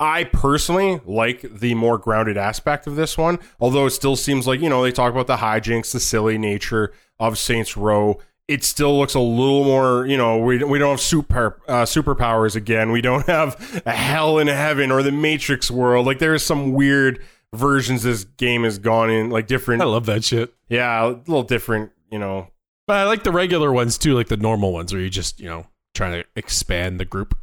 I personally like the more grounded aspect of this one, although it still seems like, you know, they talk about the hijinks, the silly nature of Saints Row. It still looks a little more, you know, we, we don't have super uh, superpowers again. We don't have a hell in heaven or the Matrix world. Like there is some weird versions this game has gone in, like different.
I love that shit.
Yeah, a little different, you know.
But I like the regular ones too, like the normal ones where you just, you know, trying to expand the group.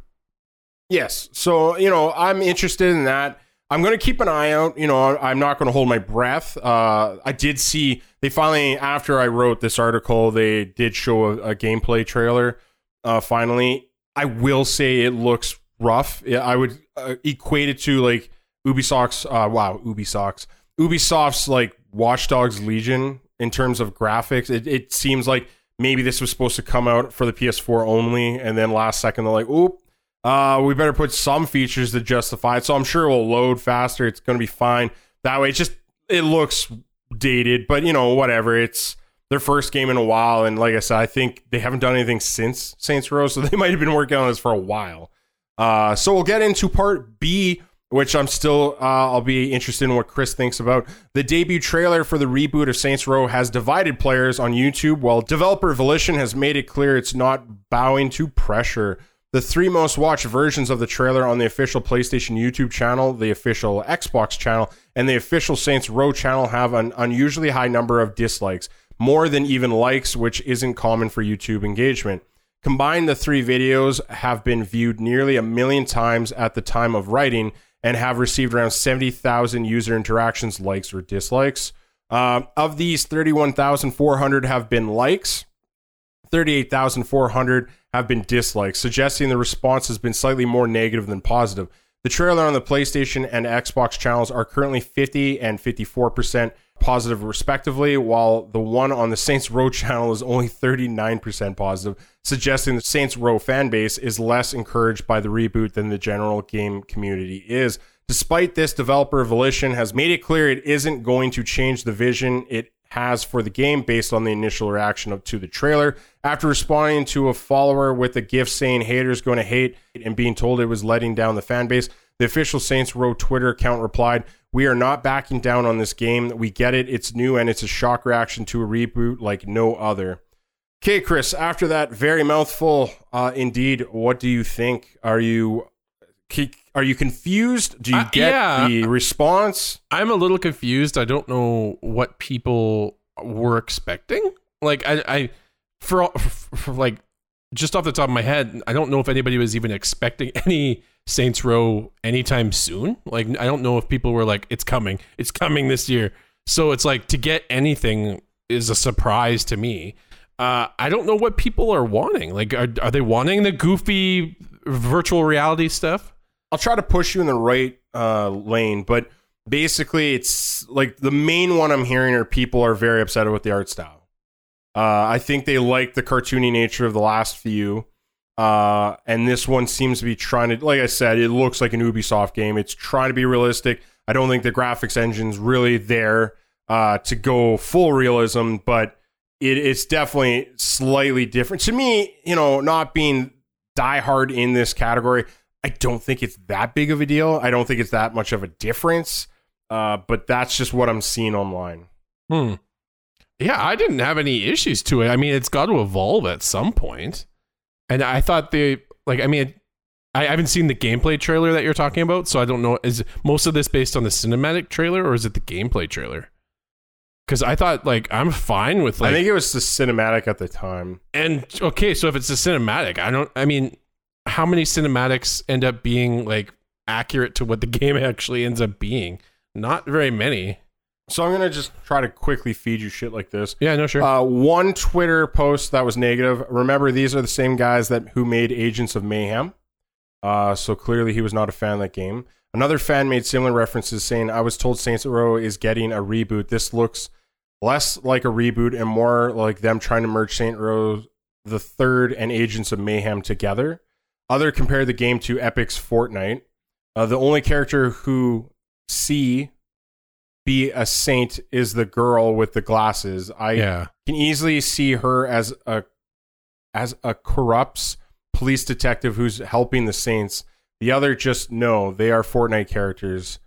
Yes. So, you know, I'm interested in that. I'm going to keep an eye out. You know, I'm not going to hold my breath. Uh, I did see they finally, after I wrote this article, they did show a, a gameplay trailer. Uh, finally, I will say it looks rough. I would uh, equate it to like Ubisoft's, uh, wow, Ubisoft's, Ubisoft's like Watch Dogs Legion in terms of graphics. It, it seems like maybe this was supposed to come out for the PS4 only, and then last second they're like, oop, uh, we better put some features to justify it. So I'm sure it will load faster. It's going to be fine. That way, it just it looks dated, but you know, whatever. It's their first game in a while, and like I said, I think they haven't done anything since Saints Row, so they might have been working on this for a while. Uh, so we'll get into part B, which I'm still uh, I'll be interested in what Chris thinks about. The debut trailer for the reboot of Saints Row has divided players on YouTube, while developer Volition has made it clear it's not bowing to pressure. The three most watched versions of the trailer on the official PlayStation YouTube channel, the official Xbox channel, and the official Saints Row channel have an unusually high number of dislikes, more than even likes, which isn't common for YouTube engagement. Combined, the three videos have been viewed nearly a million times at the time of writing and have received around 70,000 user interactions, likes, or dislikes. Uh, of these, 31,400 have been likes, 38,400 have been dislikes, suggesting the response has been slightly more negative than positive. The trailer on the PlayStation and Xbox channels are currently 50 and 54% positive, respectively, while the one on the Saints Row channel is only 39% positive, suggesting the Saints Row fan base is less encouraged by the reboot than the general game community is. Despite this, developer Volition has made it clear it isn't going to change the vision it has for the game based on the initial reaction of, to the trailer. After responding to a follower with a gift saying haters going to hate and being told it was letting down the fan base, the official Saints Row Twitter account replied, We are not backing down on this game. We get it. It's new and it's a shock reaction to a reboot like no other. Okay, Chris, after that very mouthful, uh, indeed, what do you think? Are you are you confused? Do you
Uh,
get
yeah.
the response?
I'm a little confused. I don't know what people were expecting. Like I, I for, for like just off the top of my head, I don't know if anybody was even expecting any Saints Row anytime soon. Like I don't know if people were like, "It's coming, it's coming this year." So it's like to get anything is a surprise to me. Uh, I don't know what people are wanting. Like, are, are they wanting the goofy virtual reality stuff?
I'll try to push you in the right uh, lane, but basically, it's like the main one I'm hearing are people are very upset with the art style. Uh, I think they like the cartoony nature of the last few, uh, and this one seems to be trying to. Like I said, it looks like an Ubisoft game. It's trying to be realistic. I don't think the graphics engine's really there uh, to go full realism, but it, it's definitely slightly different to me. You know, not being diehard in this category. I don't think it's that big of a deal. I don't think it's that much of a difference. Uh, but that's just what I'm seeing online.
Hmm. Yeah, I didn't have any issues to it. I mean, it's got to evolve at some point. And I thought the like. I mean, I haven't seen the gameplay trailer that you're talking about, so I don't know. Is most of this based on the cinematic trailer or is it the gameplay trailer? Because I thought like I'm fine with like.
I think it was the cinematic at the time.
and okay, so if it's a cinematic, I don't. I mean, how many cinematics end up being like accurate to what the game actually ends up being? Not very many.
So I'm gonna just try to quickly feed you shit like this.
Yeah, no, sure.
Uh, one Twitter post that was negative. Remember, these are the same guys that who made Agents of Mayhem. Uh, so clearly he was not a fan of that game. Another fan made similar references, saying, "I was told Saints Row is getting a reboot. This looks less like a reboot and more like them trying to merge Saint Row the Third and Agents of Mayhem together." Other compared the game to Epic's Fortnite. Uh, the only character who see be a saint is the girl with the glasses. I
yeah.
can easily see her as a as a corrupts police detective who's helping the saints. The other just no, they are Fortnite characters.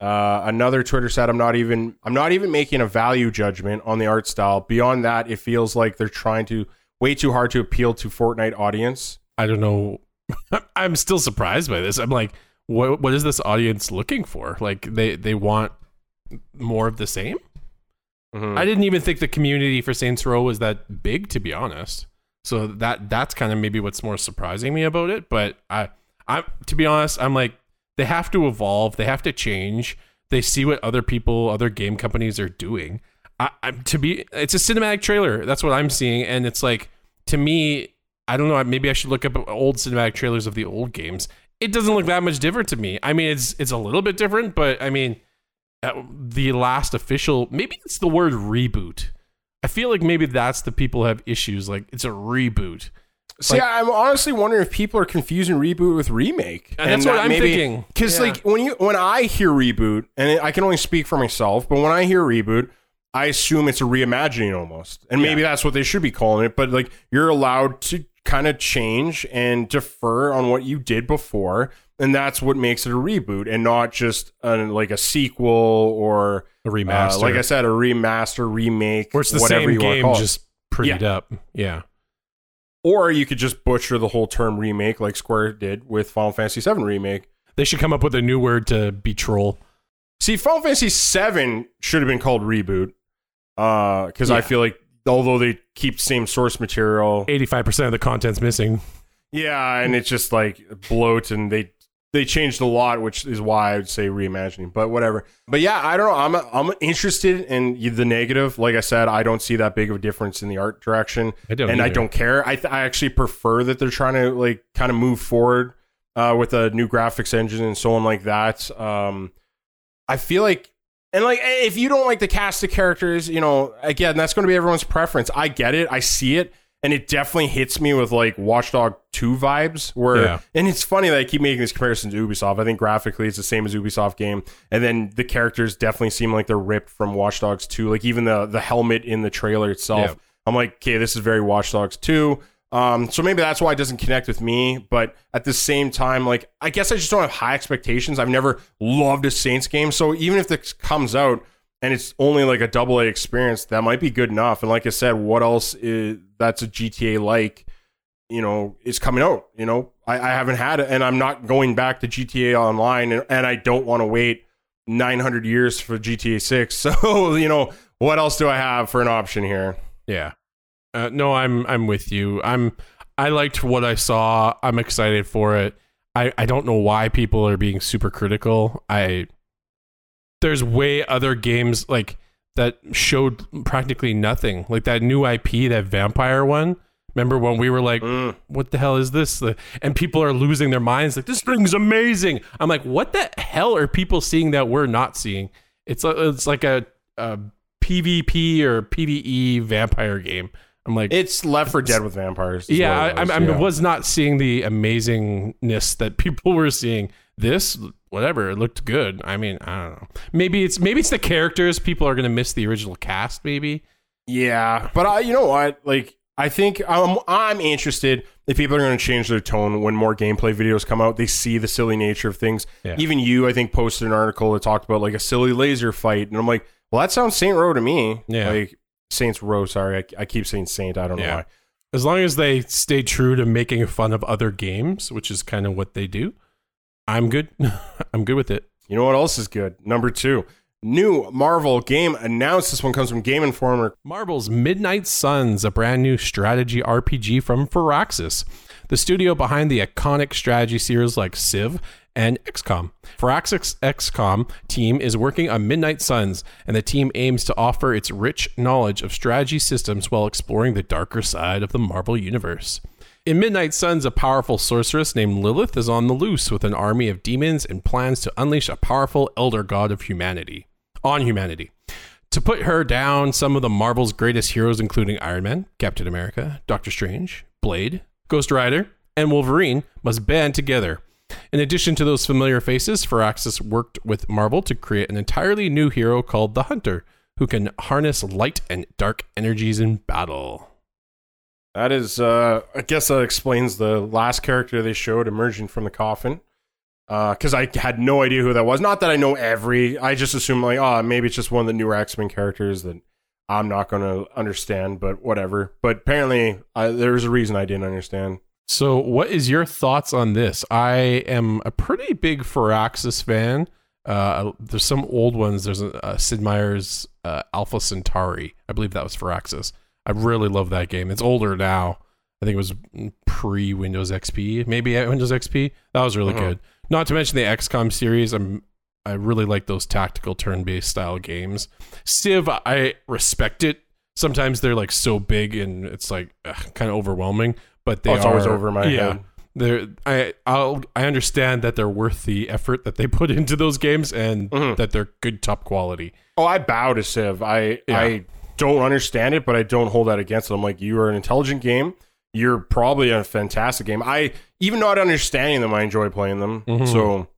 Uh, another Twitter said, "I'm not even I'm not even making a value judgment on the art style. Beyond that, it feels like they're trying to way too hard to appeal to Fortnite audience.
I don't know. I'm still surprised by this. I'm like, what what is this audience looking for? Like they they want more of the same?
Mhm.
I didn't even think the community for Saints Row was that big to be honest. So that that's kind of maybe what's more surprising me about it, but I I to be honest, I'm like they have to evolve, they have to change. They see what other people, other game companies are doing. I, I to be it's a cinematic trailer. That's what I'm seeing and it's like to me I don't know, maybe I should look up old cinematic trailers of the old games. It doesn't look that much different to me. I mean, it's it's a little bit different, but I mean, uh, the last official, maybe it's the word reboot. I feel like maybe that's the people who have issues. Like it's a reboot.
See,
Like-
I'm honestly wondering if people are confusing reboot with remake.
And that's what I'm thinking.
Because
Yeah.
like when you when I hear reboot, and I can only speak for myself, but when I hear reboot, I assume it's a reimagining almost, and maybe that's what they should be calling it. But like you're allowed to kind of change and defer on what you did before, and that's what makes it a reboot, and not just a, like a sequel or
A
uh,
remaster.
like I said, a remaster, remake,
or it's the
whatever
same game,
call it.
just prettied up. Yeah.
Or you could just butcher the whole term remake like Square did with Final Fantasy VII Remake.
They should come up with a new word to be troll.
See, Final Fantasy VII should have been called Reboot. Because I
Yeah.
feel like, although they keep same source material,
85% of the content's missing.
yeah, and it's just like bloat and they they changed a lot, which is why I would say reimagining. But whatever. But yeah, I don't know. I'm I'm interested in the negative. Like I said, I don't see that big of a difference in the art direction.
I don't
and I don't care. I th- I actually prefer that they're trying to like kind of move forward uh, with a new graphics engine and so on like that. Um, I feel like. And like, if you don't like the cast of characters, you know, again, that's going to be everyone's preference. I get it, I see it, and it definitely hits me with like Watchdog 2 vibes where
Yeah.
and it's funny that I keep making this comparison to Ubisoft. I think graphically it's the same as Ubisoft game and then the characters definitely seem like they're ripped from Watch Dogs 2 like even the the helmet in the trailer itself.
Yeah.
I'm like, "Okay, this is very Watch Dogs 2." Um, so maybe that's why it doesn't connect with me. But at the same time, like I guess I just don't have high expectations. I've never loved a Saints game, so even if this comes out and it's only like a double A experience, that might be good enough. And like I said, what else is that's a GTA like? You know, is coming out. You know, I, I haven't had it, and I'm not going back to GTA Online, and, and I don't want to wait 900 years for GTA 6. So you know, what else do I have for an option here?
Yeah. Uh, no, I'm I'm with you. I'm I liked what I saw. I'm excited for it. I I don't know why people are being super critical. I there's way other games like that showed practically nothing. Like that new IP, that vampire one. Remember when we were like,
Mm.
what the hell is this? And people are losing their minds like, this thing's amazing. I'm like, what the hell are people seeing that we're not seeing? It's a, it's like a, a PvP or PvE vampire game. I'm like,
It's Left 4 Dead with vampires.
yeah, I, I,
was,
I
yeah.
was not seeing the amazingness that people were seeing. This, whatever, it looked good. I mean, I don't know. Maybe it's maybe it's the characters. People are gonna miss the original cast. Maybe.
Yeah, but I, you know what? Like, I think I'm I'm interested if people are going to change their tone when more gameplay videos come out. They see the silly nature of things.
Yeah.
Even you, I think, posted an article that talked about like a silly laser fight, and I'm like, well, that sounds Saint Row to me.
Yeah.
like Saints Row. Sorry, I, I keep saying Saint. I don't know
Yeah.
why.
As long as they stay true to making fun of other games, which is kind of what they do, I'm good. I'm good with it.
You know what else is good? Number two, new Marvel game announced. This one comes from Game Informer.
Marvel's Midnight Suns, a brand new strategy RPG from Firaxis, the studio behind the iconic strategy series like Civ and XCOM. Firaxis XCOM team is working on Midnight Suns, and the team aims to offer its rich knowledge of strategy systems while exploring the darker side of the Marvel universe. In Midnight Suns, a powerful sorceress named Lilith is on the loose with an army of demons and plans to unleash a powerful elder god of humanity on humanity. To put her down, some of the Marvel's greatest heroes, including Iron Man, Captain America, Doctor Strange, Blade, Ghost Rider, and Wolverine, must band together. In addition to those familiar faces, Firaxis worked with Marvel to create an entirely new hero called the Hunter, who can harness light and dark energies in battle.
That is, uh, I guess that explains the last character they showed emerging from the coffin. Because I had no idea who that was. Not that I know every. I just assumed like, oh, maybe it's just one of the newer X Men characters that I'm not going to understand. But whatever. But apparently, I, there's a reason I didn't understand.
So, what is your thoughts on this? I am a pretty big Firaxis fan. Uh, there's some old ones. There's a, uh, Sid Meier's uh, Alpha Centauri. I believe that was Firaxis. I really love that game. It's older now. I think it was pre Windows XP, maybe at Windows XP. That was really
Mhm.
good. Not to mention the XCOM series. I'm I really like those tactical turn-based style games. Civ, I respect it. Sometimes they're like so big and it's like kind of overwhelming. But they
oh, it's always over my
yeah,
head.
they're I I'll I understand that they're worth the effort that they put into those games and
Mhm.
that they're good top quality.
Oh, I bow to Civ. I
Yeah.
I don't understand it, but I don't hold that against it. I'm like, you are an intelligent game. You're probably a fantastic game. I even not understanding them, I enjoy playing them.
Mhm.
So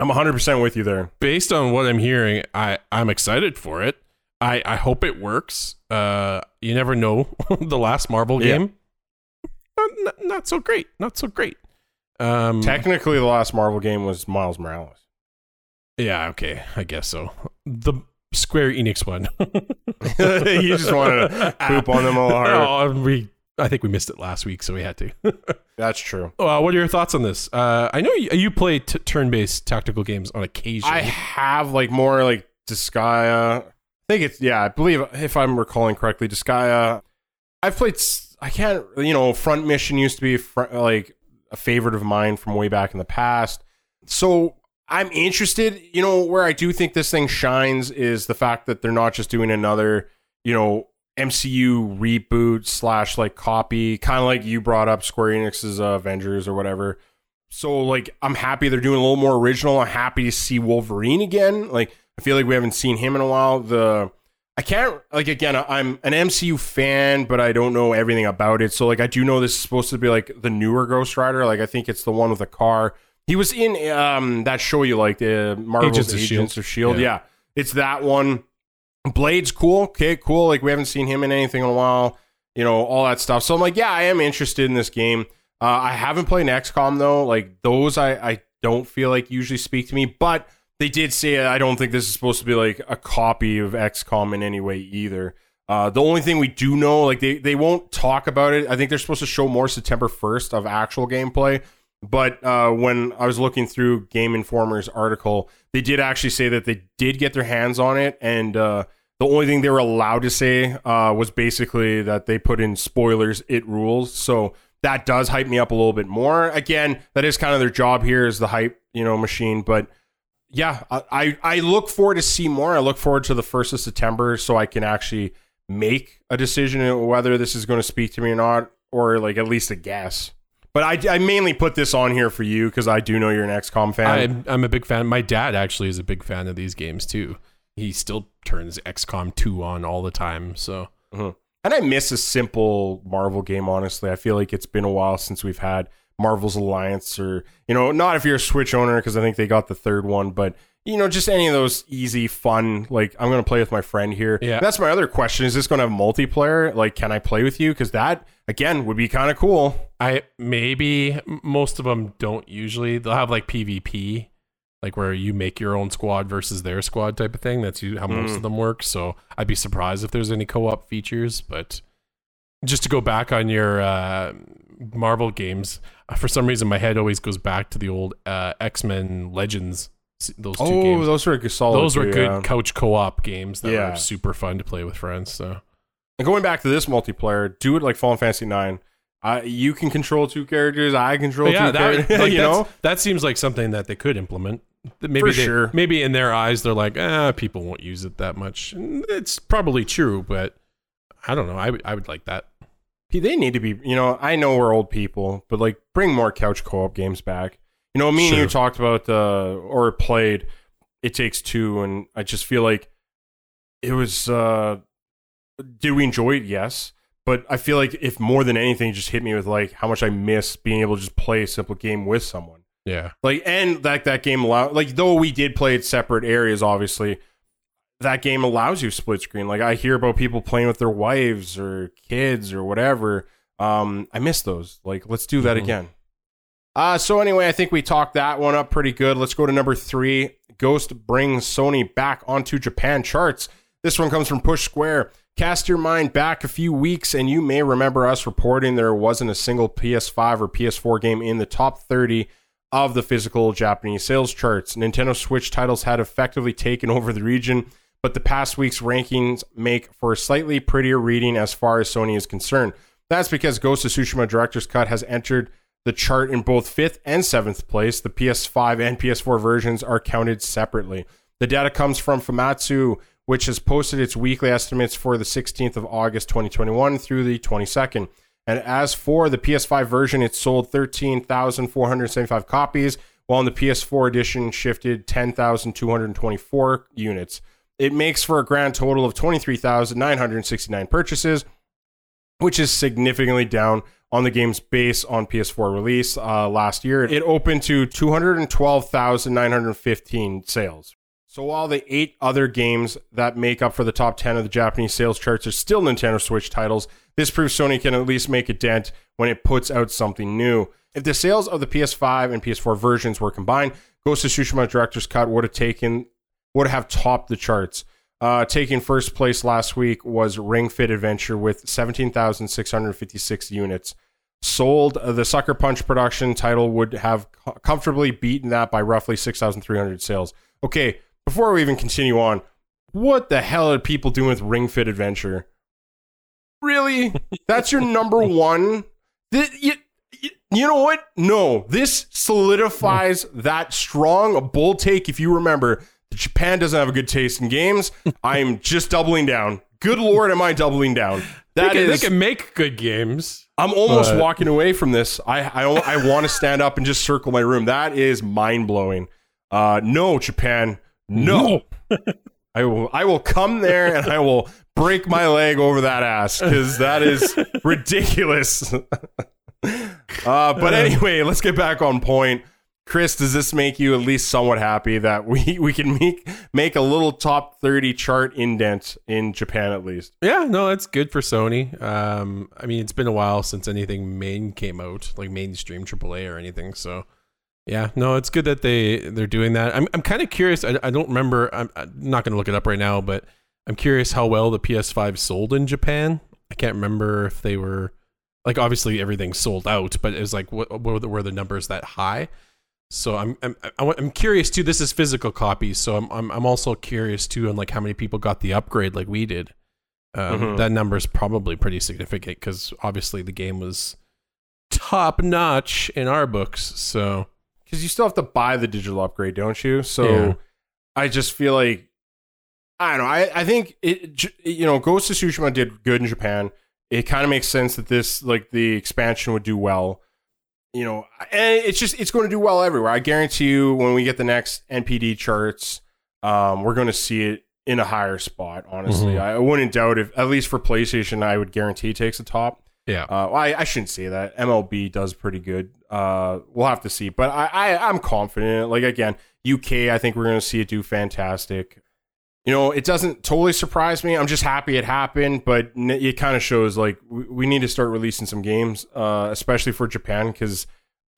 I'm 100 percent with you there.
Based on what I'm hearing, I I'm excited for it. I I hope it works. Uh, you never know. the last Marvel
Yeah.
game, not, not, so great. Not so great. Um,
Technically, the last Marvel game was Miles Morales.
yeah. Okay. I guess so. The Square Enix one.
you just wanted to poop on them a little hard.
Oh, we. I think we missed it last week, so we had to.
That's true.
Uh, what are your thoughts on this? Uh, I know you, you play t- turn-based tactical games on occasion.
I have like more like Disgaea. I think it's yeah. I believe if I'm recalling correctly, Disgaea. I've played. I can't. You know, Front Mission used to be fr- like a favorite of mine from way back in the past. So I'm interested. You know, where I do think this thing shines is the fact that they're not just doing another. You know. MCU reboot slash like copy, kind of like you brought up Square Enix's uh, Avengers or whatever. So like I'm happy they're doing a little more original. I'm happy to see Wolverine again. Like I feel like we haven't seen him in a while. The I can't like again. I'm an MCU fan, but I don't know everything about it. So like, I do know this is supposed to be like the newer Ghost Rider. Like, I think it's the one with the car. He was in um that show you liked, uh, Marvel's
Agents
Agents,
of S.H.I.E.L.D..
of Shield.
Yeah.
Yeah, it's that one. Blade's cool. Okay, cool. Like we haven't seen him in anything in a while. You know all that stuff. So I'm like, yeah, I am interested in this game. Uh, I haven't played an XCOM though. Like those, I I don't feel like usually speak to me, but they did say I don't think this is supposed to be like a copy of XCOM in any way either. Uh, the only thing we do know, like they they won't talk about it. I think they're supposed to show more September first of actual gameplay. But uh, when I was looking through Game Informer's article, they did actually say that they did get their hands on it, and uh, the only thing they were allowed to say uh, was basically that they put in spoilers. It rules. So that does hype me up a little bit more. Again, that is kind of their job here is the hype, you know, machine. But yeah, I, I look forward to see more. I look forward to the first of September so I can actually make a decision whether this is going to speak to me or not, or like at least a guess. But I, I mainly put this on here for you because I do know you're an XCOM fan.
I'm, I'm a big fan. My dad actually is a big fan of these games too. He still turns XCOM 2 on all the time. So uh-huh.
and I miss a simple Marvel game, honestly. I feel like it's been a while since we've had Marvel's Alliance or, you know, not if you're a Switch owner, because I think they got the third one, but, you know, just any of those easy, fun, like, I'm going to play with my friend here.
Yeah.
That's my other question. Is this going to have multiplayer? Like, can I play with you? Because that, again, would be kind of cool.
I maybe most of them don't usually. They'll have like PvP, like where you make your own squad versus their squad type of thing. That's how most
Mm.
of them work. So I'd be surprised if there's any co-op features. But just to go back on your uh, Marvel games, for some reason my head always goes back to the old uh, X Men Legends. Those two
Oh,
games.
those were good solid.
Those were good
yeah.
couch co-op games that
Yeah.
were super fun to play with friends. So
And going back to this multiplayer, do it like Final Fantasy Nine. Uh, you can control two characters. I control
But yeah,
two
that
characters.
like,
you know,
that seems like something that they could implement. Maybe
For
they,
sure.
maybe in their eyes they're like, ah, people won't use it that much. And It's probably true, but I don't know. I would I would like that.
they need to be. You know, I know we're old people, but like bring more couch co-op games back. You know, me and you talked about uh, or played. It takes two, and I just feel like it was. uh Did we enjoy it? Yes. But I feel like if more than anything, it just hit me with like how much I miss being able to just play a simple game with someone.
Yeah,
Like and that that game allow like though we did play it separate areas, obviously, that game allows you split screen. Like I hear about people playing with their wives or kids or whatever. Um, I miss those. Like let's do that
Mhm.
again. Uh so anyway, I think we talked that one up pretty good. Let's go to number three. Ghost brings Sony back onto Japan charts. This one comes from Push Square. Cast your mind back a few weeks, and you may remember us reporting there wasn't a single PS5 or PS4 game in the top 30 of the physical Japanese sales charts. Nintendo Switch titles had effectively taken over the region, but the past week's rankings make for a slightly prettier reading as far as Sony is concerned. That's because Ghost of Tsushima Director's Cut has entered the chart in both fifth and seventh place. The PS5 and PS4 versions are counted separately. The data comes from Famitsu, which has posted its weekly estimates for the 16th of August 2021 through the 22nd. And as for the PS5 version, it sold 13,475 copies, while in the PS4 edition shifted 10,224 units. It makes for a grand total of 23,969 purchases, which is significantly down on the game's base on PS4 release uh, last year. It opened to 212,915 sales. So while the eight other games that make up for the top 10 of the Japanese sales charts are still Nintendo Switch titles, this proves Sony can at least make a dent when it puts out something new. If the sales of the PS5 and PS4 versions were combined, Ghost of Tsushima Director's Cut would have taken would have topped the charts. Uh, taking first place last week was Ring Fit Adventure with 17,656 units sold. The Sucker Punch production title would have comfortably beaten that by roughly 6,300 sales. Okay, before we even continue on, what the hell are people doing with Ring Fit Adventure? Really? That's your number one? Th- you, you, know what? No, this solidifies that strong bold take. If you remember, Japan doesn't have a good taste in games. I'm just doubling down. Good lord, am I doubling down? That
they, can,
is-
they can make good games.
I'm almost
But-
walking away from this. I I, I want to stand up and just circle my room. That is mind blowing. Uh, no, Japan, no. I will I will come there and I will break my leg over that ass because that is ridiculous. uh, but anyway, let's get back on point. Chris, does this make you at least somewhat happy that we, we can make make a little top 30 chart indent in Japan at least?
Yeah, no, that's good for Sony. Um, I mean, it's been a while since anything main came out, like mainstream AAA or anything. So, yeah, no, it's good that they they're doing that. I'm I'm kind of curious. I, I don't remember. I'm, I'm not going to look it up right now, but I'm curious how well the PS5 sold in Japan. I can't remember if they were like obviously everything sold out, but it was like what the, were the numbers that high? So I'm I'm I'm curious too. This is physical copies, so I'm I'm I'm also curious too on like how many people got the upgrade like we did. Um, mm-hmm. That number is probably pretty significant because obviously the game was top notch in our books. So
because you still have to buy the digital upgrade, don't you? So yeah. I just feel like I don't know. I I think it you know Ghost of Tsushima did good in Japan. It kind of makes sense that this like the expansion would do well you know, and it's just it's going to do well everywhere. I guarantee you, when we get the next NPD charts, um, we're going to see it in a higher spot. Honestly, mm-hmm. I wouldn't doubt if at least for PlayStation, I would guarantee it takes the top.
Yeah,
uh, well, I, I shouldn't say that. MLB does pretty good. Uh, we'll have to see, but I, I I'm confident. Like again, UK, I think we're going to see it do fantastic you know, it doesn't totally surprise me. I'm just happy it happened, but it kind of shows like we need to start releasing some games, uh, especially for Japan, because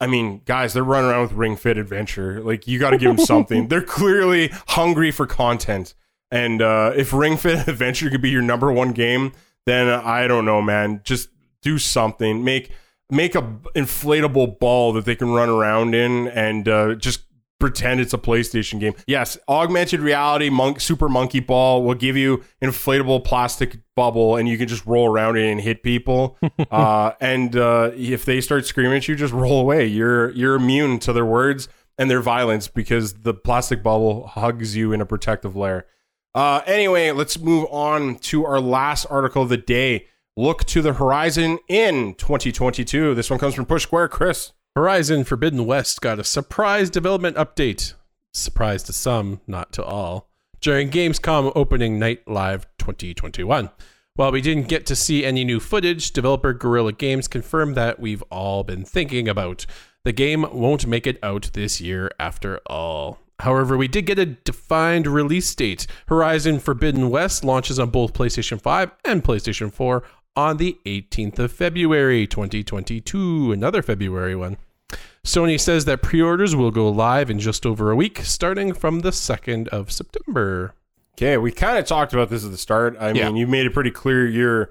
I mean, guys, they're running around with Ring Fit Adventure. Like, you got to give them something. they're clearly hungry for content, and uh, if Ring Fit Adventure could be your number one game, then I don't know, man. Just do something. Make make a inflatable ball that they can run around in, and uh, just pretend it's a PlayStation game. Yes, augmented reality monk super monkey ball will give you inflatable plastic bubble and you can just roll around it and hit people. uh, and uh, if they start screaming at you, just roll away. You're you're immune to their words and their violence because the plastic bubble hugs you in a protective layer. Uh, anyway, let's move on to our last article of the day. Look to the horizon in 2022. This one comes from Push Square. Chris.
Horizon Forbidden West got a surprise development update. Surprise to some, not to all. During Gamescom opening night live 2021. While we didn't get to see any new footage, developer Guerrilla Games confirmed that we've all been thinking about. The game won't make it out this year after all. However, we did get a defined release date. Horizon Forbidden West launches on both PlayStation 5 and PlayStation 4 on the 18th of February 2022. Another February one. Sony says that pre orders will go live in just over a week, starting from the 2nd of September.
Okay, we kind of talked about this at the start. I yeah. mean, you made it pretty clear you're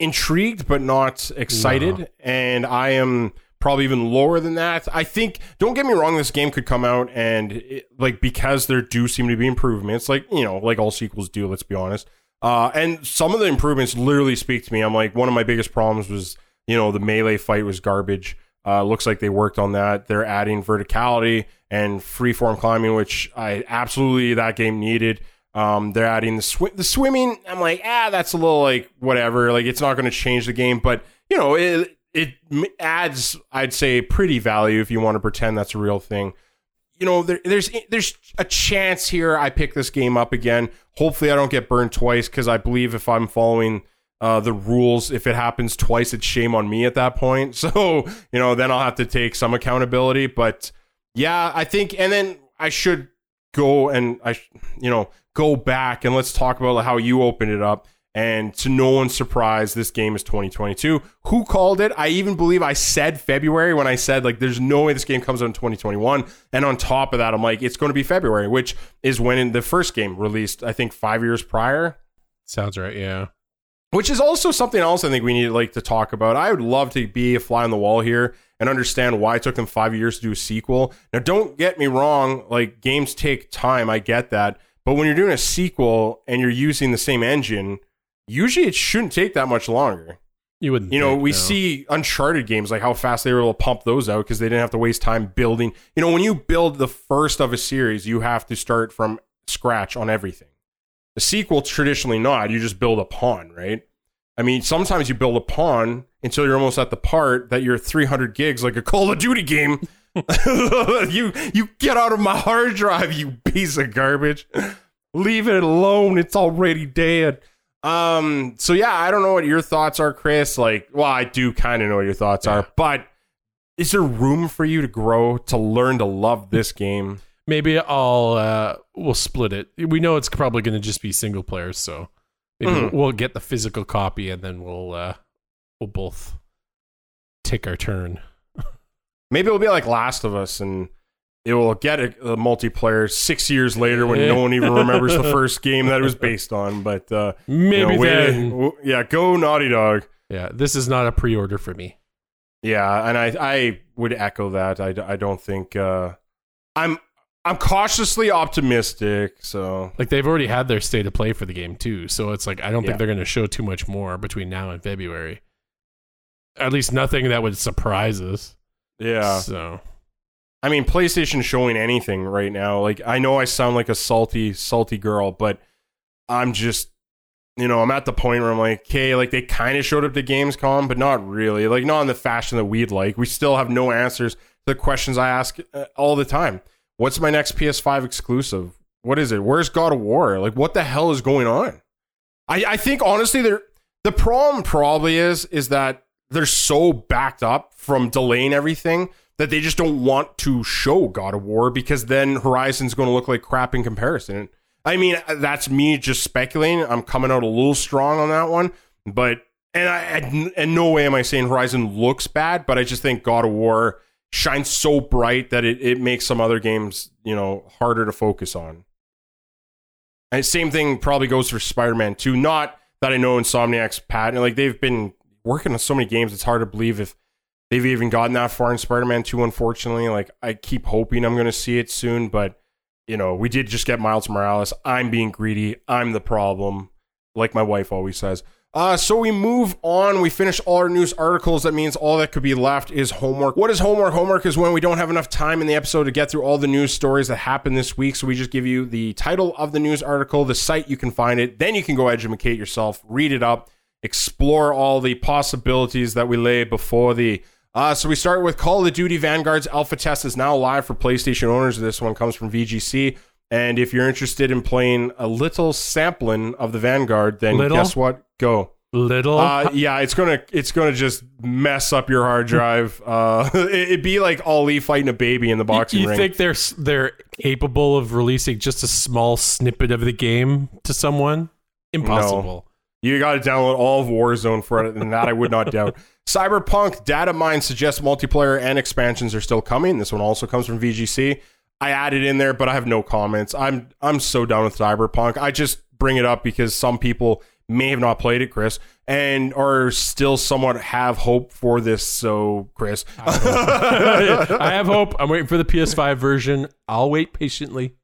intrigued but not excited. No. And I am probably even lower than that. I think, don't get me wrong, this game could come out and, it, like, because there do seem to be improvements, like, you know, like all sequels do, let's be honest uh, and some of the improvements literally speak to me. I'm like, one of my biggest problems was, you know, the melee fight was garbage. Uh, looks like they worked on that. They're adding verticality and freeform climbing, which I absolutely that game needed. Um, they're adding the sw- the swimming. I'm like, ah, that's a little like whatever. Like it's not going to change the game, but you know, it it adds, I'd say, pretty value if you want to pretend that's a real thing you know, there, there's there's a chance here I pick this game up again. Hopefully, I don't get burned twice because I believe if I'm following uh, the rules, if it happens twice, it's shame on me at that point. So you know, then I'll have to take some accountability. But yeah, I think, and then I should go and I, you know, go back and let's talk about how you opened it up. And to no one's surprise, this game is 2022. Who called it? I even believe I said February when I said, like, there's no way this game comes out in 2021. And on top of that, I'm like, it's going to be February, which is when the first game released, I think, five years prior.
Sounds right, yeah.
Which is also something else I think we need like to talk about. I would love to be a fly on the wall here and understand why it took them five years to do a sequel. Now, don't get me wrong, like, games take time. I get that. But when you're doing a sequel and you're using the same engine, usually it shouldn't take that much longer.
You wouldn't.
You know,
think,
we
no.
see Uncharted games like how fast they were able to pump those out because they didn't have to waste time building. You know, when you build the first of a series, you have to start from scratch on everything. The sequel, traditionally not. You just build a pawn, right? I mean, sometimes you build a pawn until you're almost at the part that you're 300 gigs, like a Call of Duty game. you you get out of my hard drive, you piece of garbage. Leave it alone. It's already dead. Um. So yeah, I don't know what your thoughts are, Chris. Like, well, I do kind of know what your thoughts
Yeah.
are, but is there room for you to grow to learn to love this game?
Maybe I'll uh we'll split it. We know it's probably going to just be single players, so maybe
Mhm.
we'll get the physical copy and then we'll uh we'll both take our turn.
Maybe it'll be like Last of Us, and it will get a, a multiplayer six years later when no one even remembers the first game that it was based on. But uh, you
Maybe
know, wait-
then.
yeah, go Naughty Dog.
Yeah, this is not a pre-order for me.
Yeah, and I I would echo that. I, I don't think uh, I'm I'm cautiously optimistic. So
Like they've already had their state of play for the game too, so it's like I don't
Yeah.
think they're going to show too much more between now and February. At least nothing that would surprise us.
yeah,
So
I mean PlayStation showing anything right now. Like I know I sound like a salty salty girl, but I'm just you know I'm at the point where I'm like, okay, like they kind of showed up to Gamescom, but not really. Like not in the fashion that we'd like. We still have no answers to the questions I ask uh, all the time. What's my next PS5 exclusive? What is it? Where's God of War? Like what the hell is going on? I, I think honestly there the problem probably is is that they're so backed up from delaying everything that they just don't want to show God of War because then Horizon's going to look like crap in comparison. I mean, that's me just speculating. I'm coming out a little strong on that one, but and I and no way am I saying Horizon looks bad, but I just think God of War shines so bright that it, it makes some other games, you know, harder to focus on. And same thing probably goes for Spider-Man 2. Not that I know Insomniac's patent. Like they've been working on so many games, it's hard to believe if they've even gotten that far in Spider-Man 2, unfortunately. Like I keep hoping I'm gonna see it soon, but you know, we did just get Miles Morales. I'm being greedy. I'm the problem, like my wife always says. Uh, so we move on. We finish all our news articles. That means all that could be left is homework. What is homework? Homework is when we don't have enough time in the episode to get through all the news stories that happened this week. So we just give you the title of the news article, the site you can find it. Then you can go educate yourself, read it up, explore all the possibilities that we lay before the. Uh, so we start with Call of Duty Vanguard's alpha test is now live for PlayStation owners. This one comes from VGC. And if you're interested in playing a little sampling of the Vanguard, then
Little?
guess what? Go.
little
Uh, yeah, it's gonna it's gonna just mess up your hard drive. Uh, it- it'd be like Ali fighting a baby in the boxing
you
ring.
You think they're they're capable of releasing just a small snippet of the game to someone? Impossible.
You got to download all of Warzone for it, and that I would not doubt. Cyberpunk data mine suggests multiplayer and expansions are still coming. This one also comes from VGC. I added in there, but I have no comments. I'm I'm so done with Cyberpunk. I just bring it up because some people may have not played it, Chris, and are still somewhat have hope for this. So, Chris,
I have hope. I'm waiting for the PS5 version. I'll wait patiently.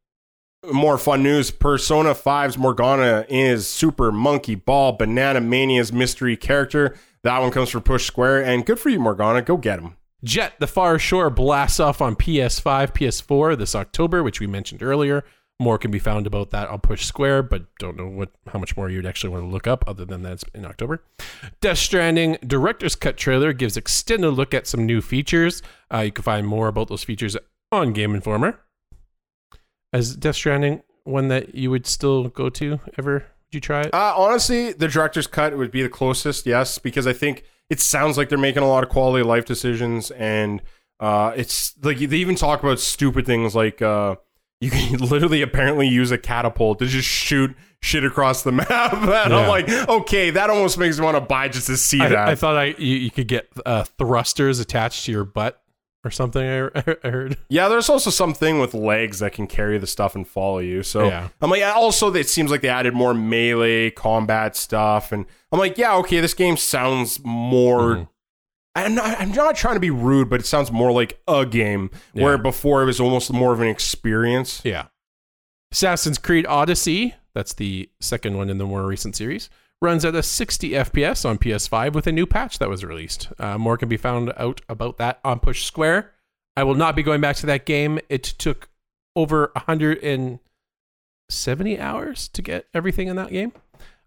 More fun news persona 5's morgana is super monkey ball banana mania's mystery character that one comes from push square and good for you morgana go get him
Jett the Far Shore blasts off on PS5, PS4 this October, which we mentioned earlier. More can be found about that on Push Square, but don't know what how much more you'd actually want to look up other than that's in October. Death Stranding director's cut trailer gives extended look at some new features. Uh, you can find more about those features on Game Informer. As Death Stranding one that you would still go to ever? Would you try it?
uh, honestly the director's cut would be the closest yes because i think it sounds like they're making a lot of quality of life decisions and uh, it's like they even talk about stupid things like uh, you can literally apparently use a catapult to just shoot shit across the map and
Yeah.
i'm like okay that almost makes me want to buy just to see that
I, I thought I you, you could get uh, thrusters attached to your butt or something. I, I heard.
Yeah, there's also something with legs that can carry the stuff and follow you. So
Yeah.
I'm like, also it seems like they added more melee combat stuff, and I'm like, yeah, okay, this game sounds more.
Mhm.
I'm not. I'm not trying to be rude, but it sounds more like a game where before it was almost more of an experience.
Yeah. Assassin's Creed Odyssey, that's the second one in the more recent series, runs at a 60 FPS on PS5 with a new patch that was released. Uh, more can be found out about that on Push Square. I will not be going back to that game. It took over 170 hours to get everything in that game.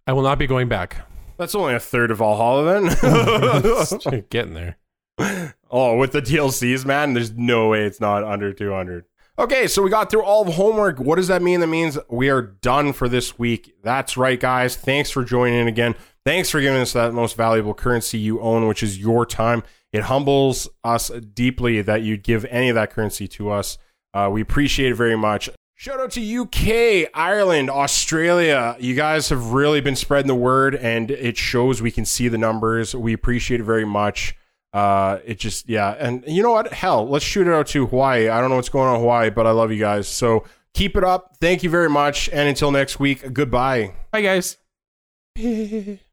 I will not be going back.
That's only a third of Valhalla then.
Getting there.
oh, with the DLCs, man, there's no way it's not under 200. Okay, so we got through all of homework. What does that mean? That means we are done for this week. That's right, guys. Thanks for joining again. Thanks for giving us that most valuable currency you own, which is your time. It humbles us deeply that you'd give any of that currency to us. Uh, we appreciate it very much. Shout out to UK, Ireland, Australia. You guys have really been spreading the word, and it shows. We can see the numbers. We appreciate it very much. Uh, it just yeah, and you know what? Hell, let's shoot it out to Hawaii. I don't know what's going on in Hawaii, but I love you guys. So keep it up. Thank you very much, and until next week, goodbye.
Bye, guys.